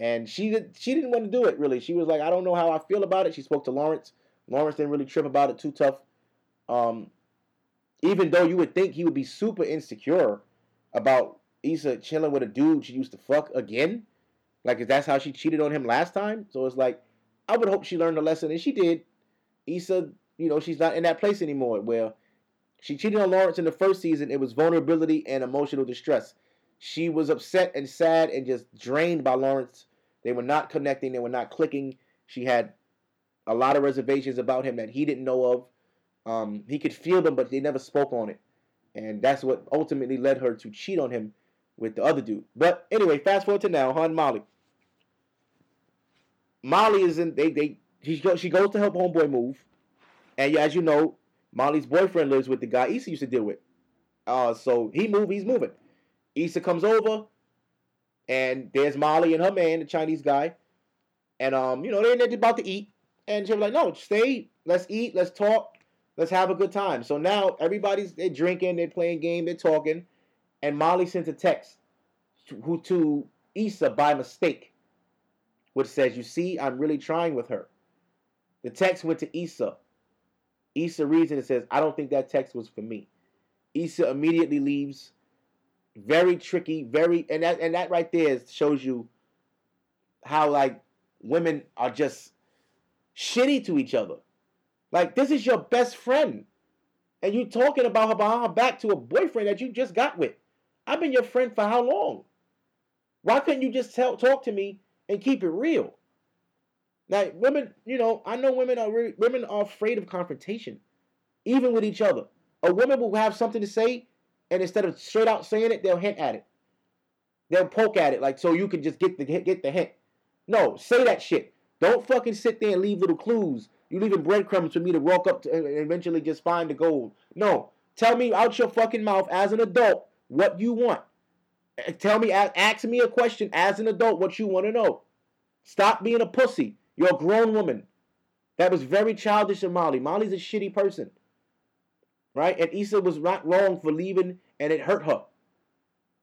Speaker 1: and she did. She didn't want to do it really. She was like, I don't know how I feel about it. She spoke to Lawrence. Lawrence didn't really trip about it too tough. Um, even though you would think he would be super insecure about Issa chilling with a dude she used to fuck again, like is that's how she cheated on him last time. So it's like, I would hope she learned a lesson, and she did. Issa you know, she's not in that place anymore where she cheated on Lawrence in the first season. It was vulnerability and emotional distress. She was upset and sad and just drained by Lawrence. They were not connecting, they were not clicking. She had a lot of reservations about him that he didn't know of. Um, he could feel them, but they never spoke on it. And that's what ultimately led her to cheat on him with the other dude. But anyway, fast forward to now, Han Molly. Molly is in they they she goes she goes to help homeboy move. And as you know, Molly's boyfriend lives with the guy Issa used to deal with. Uh, so he move, he's moving. Issa comes over, and there's Molly and her man, the Chinese guy. And um, you know, they're, they're about to eat. And she was like, no, stay, let's eat, let's talk, let's have a good time. So now everybody's they're drinking, they're playing game, they're talking, and Molly sends a text to, who to Issa by mistake, which says, You see, I'm really trying with her. The text went to Issa. Issa reads it and says, I don't think that text was for me. Issa immediately leaves. Very tricky, very and that and that right there shows you how like women are just shitty to each other. Like this is your best friend. And you're talking about her behind her back to a boyfriend that you just got with. I've been your friend for how long? Why couldn't you just tell, talk to me and keep it real? Now, women, you know, I know women are really, women are afraid of confrontation, even with each other. A woman will have something to say, and instead of straight out saying it, they'll hint at it. They'll poke at it, like so you can just get the get the hint. No, say that shit. Don't fucking sit there and leave little clues. You're leaving breadcrumbs for me to walk up to and eventually just find the gold. No. Tell me out your fucking mouth as an adult what you want. Tell me, ask me a question as an adult what you want to know. Stop being a pussy. You're a grown woman. That was very childish of Molly. Molly's a shitty person. Right? And Issa was not wrong for leaving and it hurt her.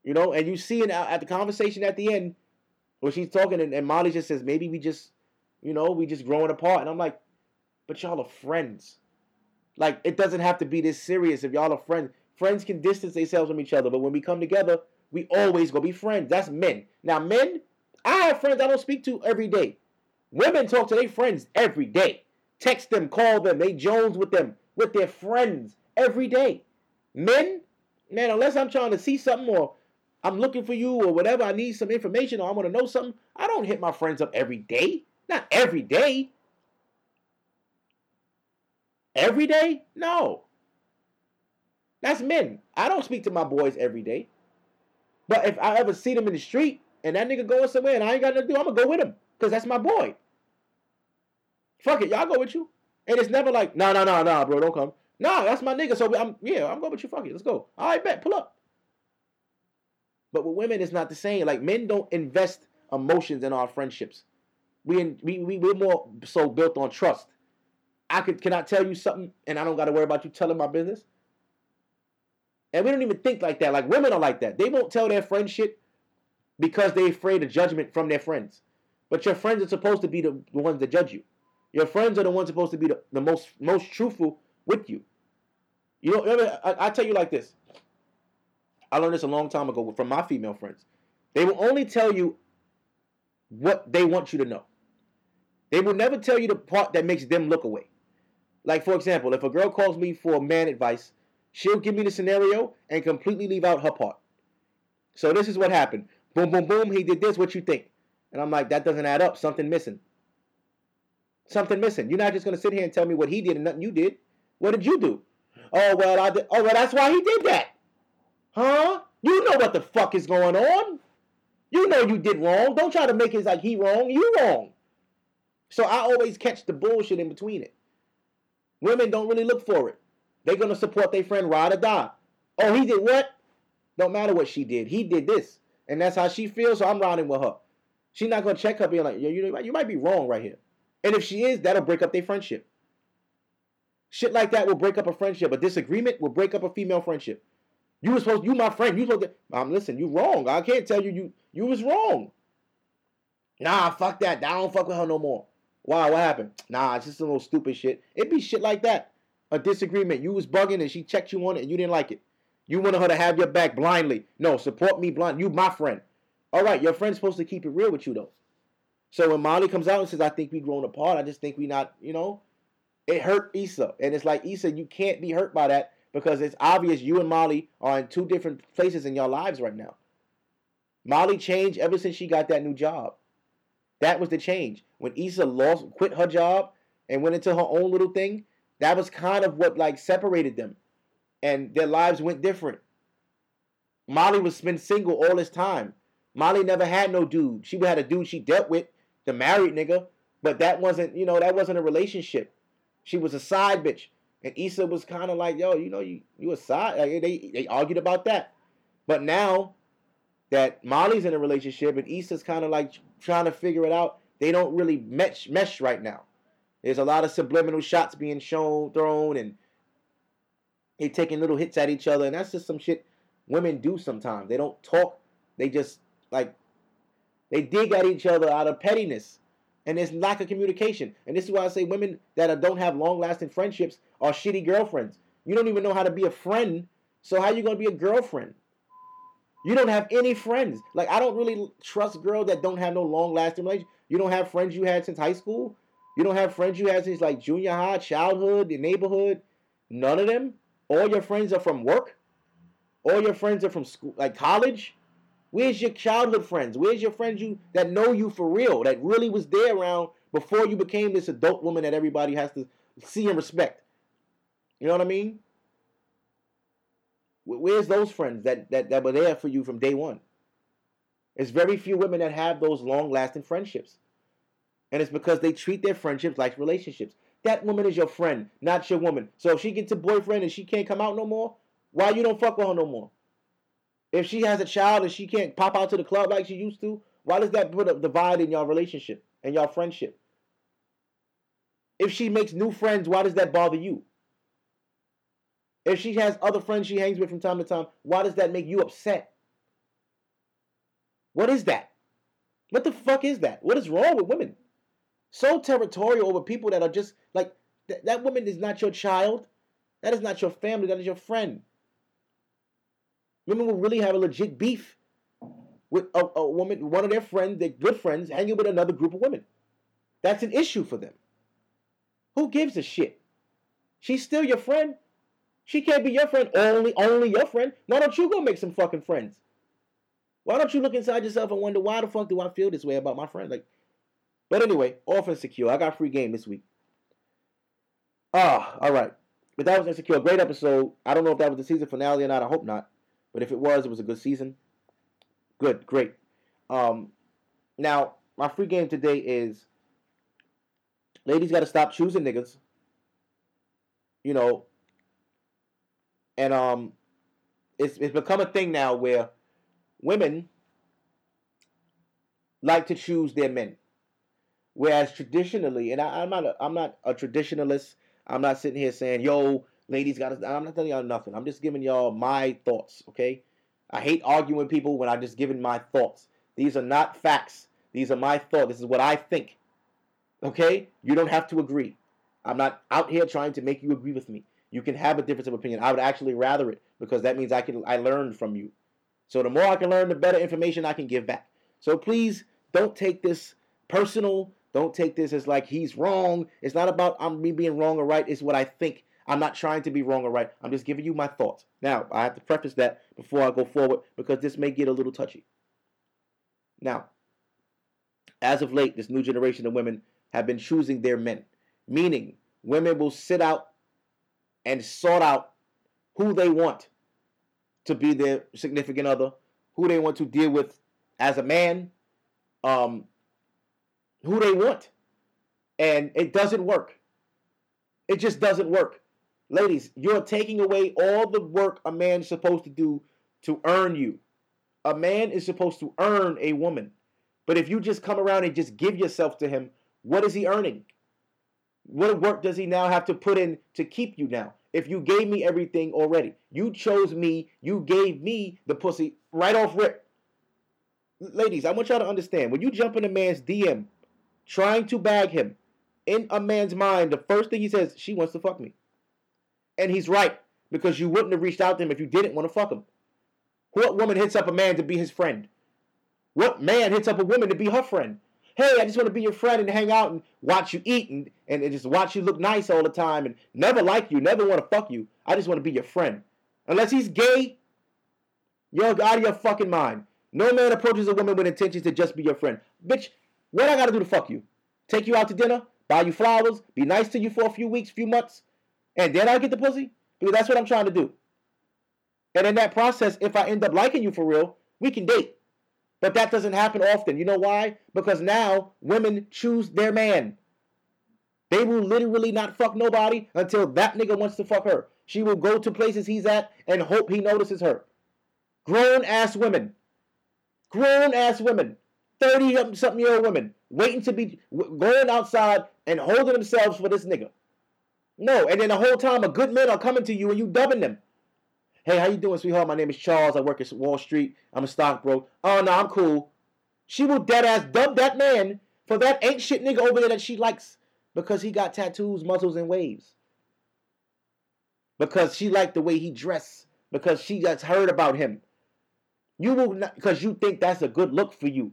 Speaker 1: You know, and you see it uh, at the conversation at the end where she's talking and, and Molly just says, maybe we just, you know, we just growing apart. And I'm like, but y'all are friends. Like, it doesn't have to be this serious if y'all are friends. Friends can distance themselves from each other, but when we come together, we always gonna be friends. That's men. Now, men, I have friends I don't speak to every day. Women talk to their friends every day. Text them, call them, they Jones with them, with their friends every day. Men, man, unless I'm trying to see something or I'm looking for you or whatever, I need some information or I want to know something, I don't hit my friends up every day. Not every day. Every day? No. That's men. I don't speak to my boys every day. But if I ever see them in the street and that nigga going somewhere and I ain't got nothing to do, I'm gonna go with him. Because that's my boy. Fuck it, y'all go with you. And it's never like, no, no, no, no, bro, don't come. Nah, that's my nigga. So I'm yeah, I'm going with you. Fuck it, let's go. All right, bet, pull up. But with women, it's not the same. Like men don't invest emotions in our friendships. We we we we're more so built on trust. I could can I tell you something and I don't got to worry about you telling my business. And we don't even think like that. Like women are like that. They won't tell their friend shit because they're afraid of judgment from their friends. But your friends are supposed to be the, the ones that judge you. Your friends are the ones supposed to be the, the most most truthful with you. You know, I, I tell you like this. I learned this a long time ago from my female friends. They will only tell you what they want you to know. They will never tell you the part that makes them look away. Like, for example, if a girl calls me for man advice, she'll give me the scenario and completely leave out her part. So this is what happened. Boom, boom, boom. He did this. What you think? And I'm like, that doesn't add up. Something missing. Something missing. You're not just gonna sit here and tell me what he did and nothing you did. What did you do? Oh well, I did. Oh well, that's why he did that. Huh? You know what the fuck is going on. You know you did wrong. Don't try to make it like he wrong. You wrong. So I always catch the bullshit in between it. Women don't really look for it. They're gonna support their friend ride or die. Oh, he did what? Don't matter what she did. He did this, and that's how she feels. So I'm riding with her. She's not gonna check her, being like, "Yeah, you you might be wrong right here." And if she is, that'll break up their friendship. Shit like that will break up a friendship. A disagreement will break up a female friendship. You were supposed, you my friend. You supposed to. Um, listen, you wrong. I can't tell you you you was wrong. Nah, fuck that. I don't fuck with her no more. Why? What happened? Nah, it's just a little stupid shit. It be shit like that. A disagreement. You was bugging and she checked you on it and you didn't like it. You wanted her to have your back blindly. No, support me blind. You my friend. All right, your friend's supposed to keep it real with you though. So when Molly comes out and says, "I think we've grown apart," I just think we not, you know, it hurt Issa, and it's like Issa, you can't be hurt by that because it's obvious you and Molly are in two different places in your lives right now. Molly changed ever since she got that new job. That was the change. When Issa lost, quit her job and went into her own little thing, that was kind of what like separated them, and their lives went different. Molly was been single all this time. Molly never had no dude. She had a dude she dealt with, the married nigga, but that wasn't, you know, that wasn't a relationship. She was a side bitch. And Issa was kind of like, yo, you know, you you a side. Like, they they argued about that. But now that Molly's in a relationship and Issa's kind of like trying to figure it out, they don't really mesh mesh right now. There's a lot of subliminal shots being shown, thrown, and they taking little hits at each other, and that's just some shit women do sometimes. They don't talk, they just like they dig at each other out of pettiness and there's lack of communication. And this is why I say women that don't have long lasting friendships are shitty girlfriends. You don't even know how to be a friend, so how you gonna be a girlfriend? You don't have any friends. Like I don't really trust girls that don't have no long lasting relationship. You don't have friends you had since high school. You don't have friends you had since like junior high, childhood, the neighborhood. None of them. All your friends are from work. All your friends are from school, like college. Where's your childhood friends? Where's your friends you that know you for real, that really was there around before you became this adult woman that everybody has to see and respect? You know what I mean? Where's those friends that, that, that were there for you from day one? There's very few women that have those long lasting friendships. And it's because they treat their friendships like relationships. That woman is your friend, not your woman. So if she gets a boyfriend and she can't come out no more, why you don't fuck with her no more? If she has a child and she can't pop out to the club like she used to, why does that put a divide in your relationship and your friendship? If she makes new friends, why does that bother you? If she has other friends she hangs with from time to time, why does that make you upset? What is that? What the fuck is that? What is wrong with women? So territorial over people that are just like th- that woman is not your child. That is not your family. That is your friend. Women will really have a legit beef with a, a woman, one of their friends, their good friends, hanging with another group of women. That's an issue for them. Who gives a shit? She's still your friend. She can't be your friend, only only your friend. Why don't you go make some fucking friends? Why don't you look inside yourself and wonder why the fuck do I feel this way about my friend? Like, but anyway, off secure. I got free game this week. Ah, all right. But that was insecure. Great episode. I don't know if that was the season finale or not. I hope not. But if it was, it was a good season. Good, great. Um, now my free game today is ladies got to stop choosing niggas. You know, and um, it's it's become a thing now where women like to choose their men, whereas traditionally, and I, I'm not a, I'm not a traditionalist. I'm not sitting here saying, "Yo, ladies got to." I'm not telling y'all nothing. I'm just giving y'all my thoughts. Okay, I hate arguing people when I just giving my thoughts. These are not facts. These are my thoughts. This is what I think. Okay, you don't have to agree. I'm not out here trying to make you agree with me. You can have a difference of opinion. I would actually rather it because that means I can I learned from you. So the more I can learn, the better information I can give back. So please don't take this personal. Don't take this as like he's wrong. It's not about I'm me being wrong or right. It's what I think. I'm not trying to be wrong or right. I'm just giving you my thoughts. Now, I have to preface that before I go forward because this may get a little touchy. Now, as of late, this new generation of women have been choosing their men, meaning women will sit out and sort out who they want to be their significant other, who they want to deal with as a man, um, who they want. And it doesn't work. It just doesn't work. Ladies, you're taking away all the work a man's supposed to do to earn you. A man is supposed to earn a woman. But if you just come around and just give yourself to him, what is he earning? What work does he now have to put in to keep you now? If you gave me everything already, you chose me, you gave me the pussy right off rip. Ladies, I want y'all to understand when you jump in a man's DM trying to bag him, in a man's mind, the first thing he says, she wants to fuck me. And he's right, because you wouldn't have reached out to him if you didn't want to fuck him. What woman hits up a man to be his friend? What man hits up a woman to be her friend? Hey, I just want to be your friend and hang out and watch you eat and, and just watch you look nice all the time and never like you, never want to fuck you. I just want to be your friend. Unless he's gay, you're out of your fucking mind. No man approaches a woman with intentions to just be your friend. Bitch, what I gotta do to fuck you? Take you out to dinner, buy you flowers, be nice to you for a few weeks, few months, and then I get the pussy? Because that's what I'm trying to do. And in that process, if I end up liking you for real, we can date. But that doesn't happen often. You know why? Because now women choose their man. They will literally not fuck nobody until that nigga wants to fuck her. She will go to places he's at and hope he notices her. Grown ass women. Grown ass women. 30 something year old women waiting to be going outside and holding themselves for this nigga. No, and then the whole time a good men are coming to you and you dubbing them. Hey, how you doing, sweetheart? My name is Charles. I work at Wall Street. I'm a stockbroker. Oh no, I'm cool. She will dead ass dub that man for that ain't shit nigga over there that she likes because he got tattoos, muscles, and waves. Because she liked the way he dressed. Because she just heard about him. You will not because you think that's a good look for you.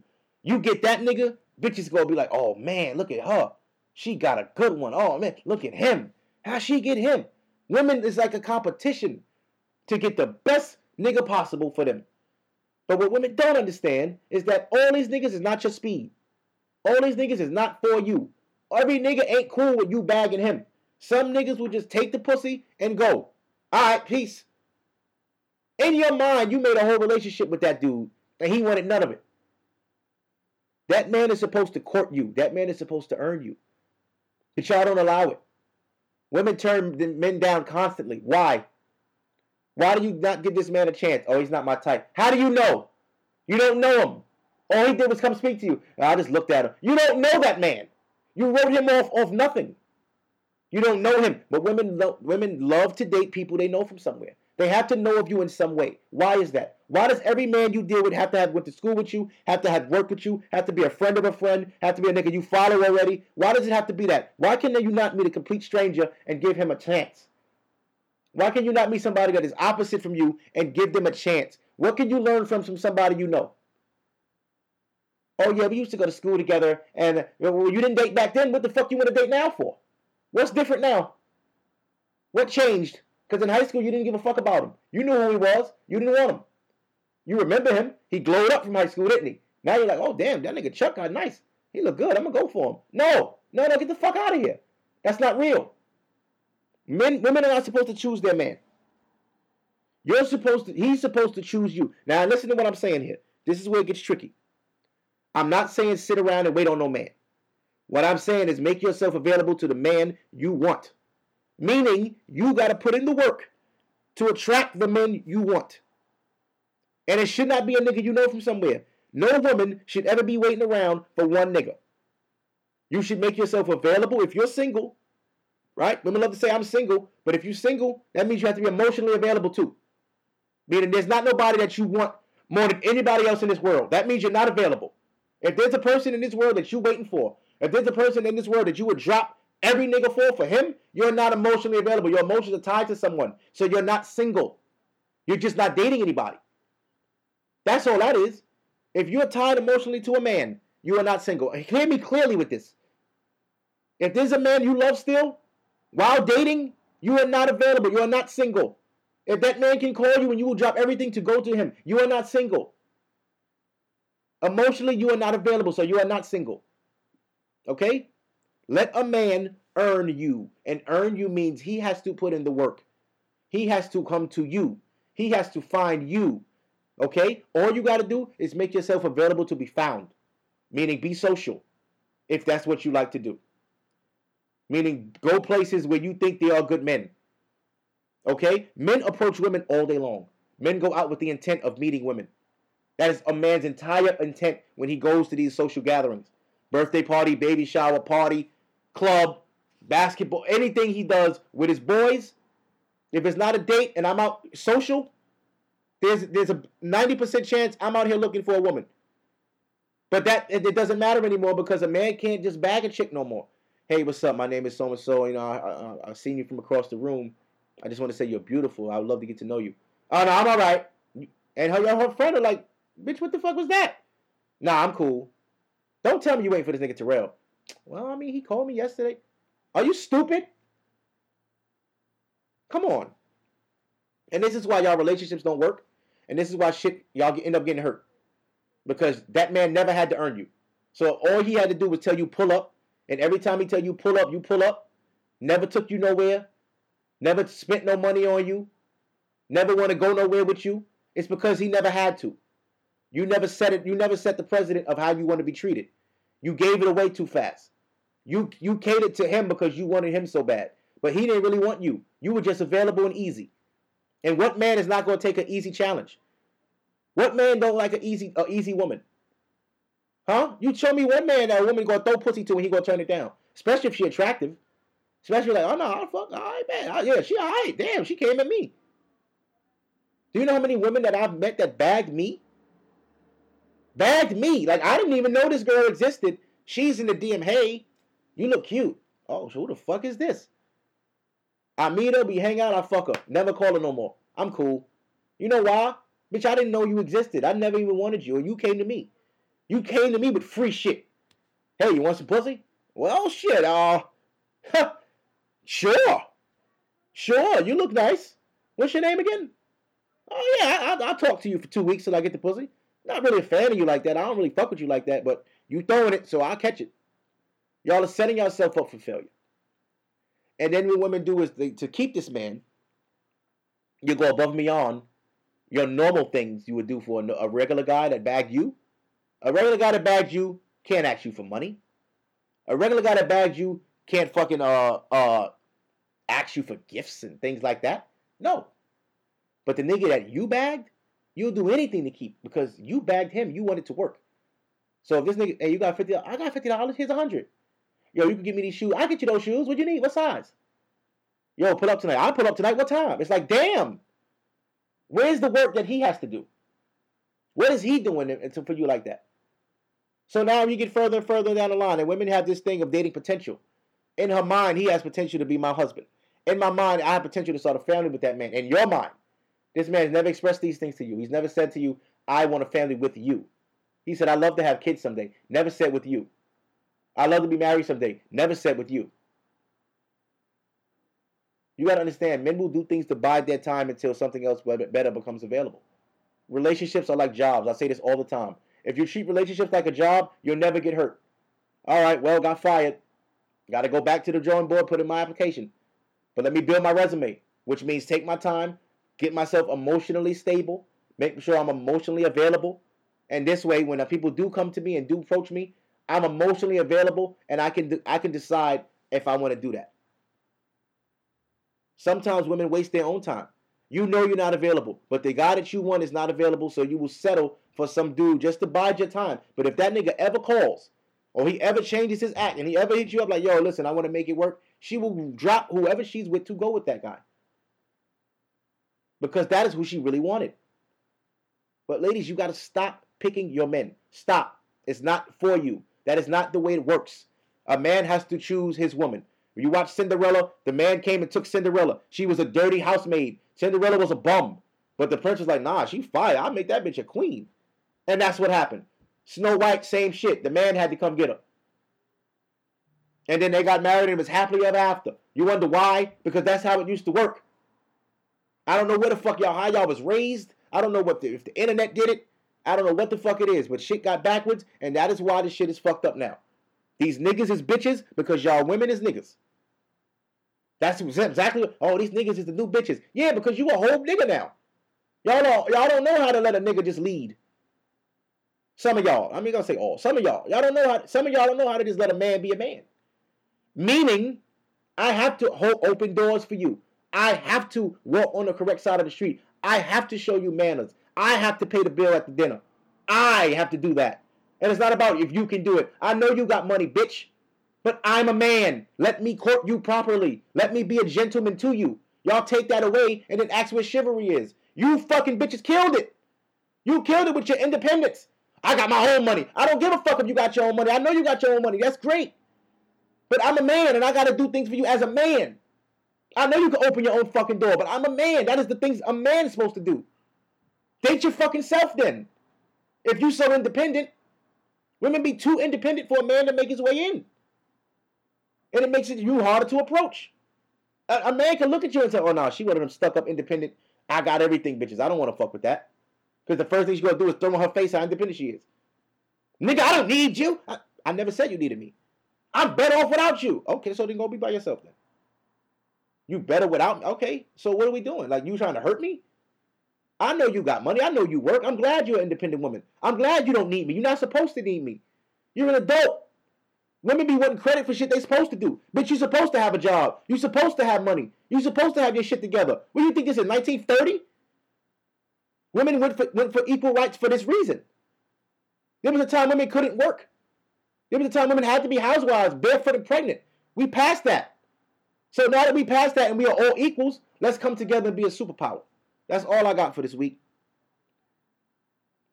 Speaker 1: You get that nigga, bitches gonna be like, oh man, look at her. She got a good one. Oh man, look at him. How she get him? Women is like a competition to get the best nigga possible for them. But what women don't understand is that all these niggas is not your speed. All these niggas is not for you. Every nigga ain't cool with you bagging him. Some niggas will just take the pussy and go. All right, peace. In your mind, you made a whole relationship with that dude, and he wanted none of it. That man is supposed to court you. That man is supposed to earn you. But y'all don't allow it. Women turn men down constantly. Why? Why do you not give this man a chance? Oh, he's not my type. How do you know? You don't know him. All he did was come speak to you. I just looked at him. You don't know that man. You wrote him off off nothing. You don't know him. But women lo- women love to date people they know from somewhere. They have to know of you in some way. Why is that? Why does every man you deal with have to have went to school with you, have to have worked with you, have to be a friend of a friend, have to be a nigga you follow already? Why does it have to be that? Why can you not meet a complete stranger and give him a chance? Why can you not meet somebody that is opposite from you and give them a chance? What can you learn from, from somebody you know? Oh yeah, we used to go to school together, and well, you didn't date back then. What the fuck you want to date now for? What's different now? What changed? Because in high school you didn't give a fuck about him. You knew who he was. You didn't want him. You remember him. He glowed up from high school, didn't he? Now you're like, oh damn, that nigga Chuck got nice. He look good. I'm gonna go for him. No, no, no, get the fuck out of here. That's not real. Men, women are not supposed to choose their man. You're supposed to. He's supposed to choose you. Now listen to what I'm saying here. This is where it gets tricky. I'm not saying sit around and wait on no man. What I'm saying is make yourself available to the man you want. Meaning you got to put in the work to attract the men you want. And it should not be a nigga you know from somewhere. No woman should ever be waiting around for one nigga. You should make yourself available if you're single, right? Women love to say I'm single, but if you're single, that means you have to be emotionally available too. Meaning there's not nobody that you want more than anybody else in this world. That means you're not available. If there's a person in this world that you're waiting for, if there's a person in this world that you would drop every nigga for for him, you're not emotionally available. Your emotions are tied to someone. So you're not single. You're just not dating anybody. That's all that is. If you're tied emotionally to a man, you are not single. Hear me clearly with this. If there's a man you love still, while dating, you are not available. You are not single. If that man can call you and you will drop everything to go to him, you are not single. Emotionally, you are not available, so you are not single. Okay? Let a man earn you. And earn you means he has to put in the work. He has to come to you. He has to find you. Okay? All you got to do is make yourself available to be found. Meaning be social if that's what you like to do. Meaning go places where you think they are good men. Okay? Men approach women all day long. Men go out with the intent of meeting women. That is a man's entire intent when he goes to these social gatherings birthday party, baby shower party, club, basketball, anything he does with his boys. If it's not a date and I'm out social, there's there's a 90% chance I'm out here looking for a woman. But that it doesn't matter anymore because a man can't just bag a chick no more. Hey, what's up? My name is so and so. You know, I, I, I've seen you from across the room. I just want to say you're beautiful. I would love to get to know you. Oh no, I'm all right. And her, her friend are like, Bitch, what the fuck was that? Nah, I'm cool. Don't tell me you waiting for this nigga Terrell. Well, I mean, he called me yesterday. Are you stupid? Come on. And this is why y'all relationships don't work. And this is why shit y'all end up getting hurt. Because that man never had to earn you. So all he had to do was tell you pull up. And every time he tell you pull up, you pull up. Never took you nowhere. Never spent no money on you. Never want to go nowhere with you. It's because he never had to. You never set it. You never set the precedent of how you want to be treated. You gave it away too fast. You you catered to him because you wanted him so bad, but he didn't really want you. You were just available and easy. And what man is not going to take an easy challenge? What man don't like an easy a easy woman? Huh? You show me one man that a woman gonna throw pussy to and he gonna turn it down, especially if she attractive. Especially like, oh no, I'll fuck, all right, man, oh, yeah, she all right. Damn, she came at me. Do you know how many women that I've met that bagged me? Bagged me. Like I didn't even know this girl existed. She's in the DM. Hey, you look cute. Oh, so who the fuck is this? I meet her, we hang out, I fuck her. Never call her no more. I'm cool. You know why? Bitch, I didn't know you existed. I never even wanted you, and you came to me. You came to me with free shit. Hey, you want some pussy? Well, shit. Uh, sure, sure. You look nice. What's your name again? Oh yeah, I, will talk to you for two weeks till I get the pussy. Not really a fan of you like that. I don't really fuck with you like that, but you throwing it, so I'll catch it. Y'all are setting yourself up for failure. And then what women do is they, to keep this man, you go above and beyond your normal things you would do for a, a regular guy that bagged you. A regular guy that bagged you can't ask you for money. A regular guy that bagged you can't fucking uh uh ask you for gifts and things like that. No. But the nigga that you bagged, you'll do anything to keep because you bagged him. You wanted to work. So if this nigga, hey, you got fifty, I got fifty dollars. Here's a hundred. Yo, you can give me these shoes. I get you those shoes. What you need? What size? Yo, pull up tonight. I'll pull up tonight. What time? It's like, damn. Where's the work that he has to do? What is he doing for you like that? So now you get further and further down the line, and women have this thing of dating potential. In her mind, he has potential to be my husband. In my mind, I have potential to start a family with that man. In your mind, this man has never expressed these things to you. He's never said to you, I want a family with you. He said, I love to have kids someday. Never said with you. I love to be married someday. Never said with you. You got to understand, men will do things to bide their time until something else better becomes available. Relationships are like jobs. I say this all the time. If you treat relationships like a job, you'll never get hurt. All right, well, got fired. Got to go back to the drawing board, put in my application. But let me build my resume, which means take my time, get myself emotionally stable, make sure I'm emotionally available. And this way, when people do come to me and do approach me, I'm emotionally available and I can I can decide if I want to do that. Sometimes women waste their own time. You know you're not available, but the guy that you want is not available, so you will settle for some dude just to bide your time. But if that nigga ever calls or he ever changes his act and he ever hits you up like, yo, listen, I want to make it work, she will drop whoever she's with to go with that guy. Because that is who she really wanted. But ladies, you got to stop picking your men. Stop. It's not for you. That is not the way it works. A man has to choose his woman. When you watch Cinderella, the man came and took Cinderella. She was a dirty housemaid. Cinderella was a bum. But the prince was like, nah, she fire. I'll make that bitch a queen. And that's what happened. Snow White, same shit. The man had to come get her. And then they got married and was happily ever after. You wonder why? Because that's how it used to work. I don't know where the fuck y'all, how y'all was raised. I don't know what the, if the internet did it. I don't know what the fuck it is, but shit got backwards, and that is why this shit is fucked up now. These niggas is bitches because y'all women is niggas. That's exactly. Oh, these niggas is the new bitches. Yeah, because you a whole nigga now. Y'all don't, y'all don't know how to let a nigga just lead. Some of y'all, I mean, gonna say all. Some of y'all, y'all don't know how. Some of y'all don't know how to just let a man be a man. Meaning, I have to hold open doors for you. I have to walk on the correct side of the street. I have to show you manners. I have to pay the bill at the dinner. I have to do that. And it's not about if you can do it. I know you got money, bitch. But I'm a man. Let me court you properly. Let me be a gentleman to you. Y'all take that away and then ask where chivalry is. You fucking bitches killed it. You killed it with your independence. I got my own money. I don't give a fuck if you got your own money. I know you got your own money. That's great. But I'm a man and I got to do things for you as a man. I know you can open your own fucking door, but I'm a man. That is the things a man is supposed to do. Date your fucking self then. If you so independent, women be too independent for a man to make his way in. And it makes it you harder to approach. A, a man can look at you and say, oh no, she one of them stuck up independent. I got everything, bitches. I don't want to fuck with that. Because the first thing she's gonna do is throw in her face how independent she is. Nigga, I don't need you. I, I never said you needed me. I'm better off without you. Okay, so then go be by yourself then. You better without me. Okay, so what are we doing? Like you trying to hurt me? I know you got money. I know you work. I'm glad you're an independent woman. I'm glad you don't need me. You're not supposed to need me. You're an adult. Women be wanting credit for shit they supposed to do. Bitch, you're supposed to have a job. You're supposed to have money. You're supposed to have your shit together. What do you think this is, 1930? Women went for, went for equal rights for this reason. There was a time women couldn't work. There was a time women had to be housewives, barefoot and pregnant. We passed that. So now that we passed that and we are all equals, let's come together and be a superpower. That's all I got for this week.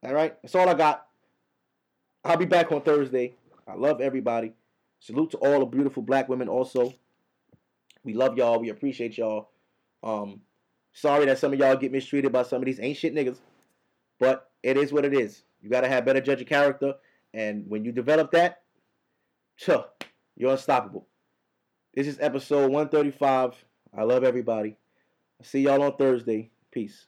Speaker 1: All right, that's all I got. I'll be back on Thursday. I love everybody. Salute to all the beautiful black women also. We love y'all. We appreciate y'all. Um, Sorry that some of y'all get mistreated by some of these ain't shit niggas. But it is what it is. You gotta have better judge of character. And when you develop that, you're unstoppable. This is episode 135. I love everybody. See y'all on Thursday. Peace.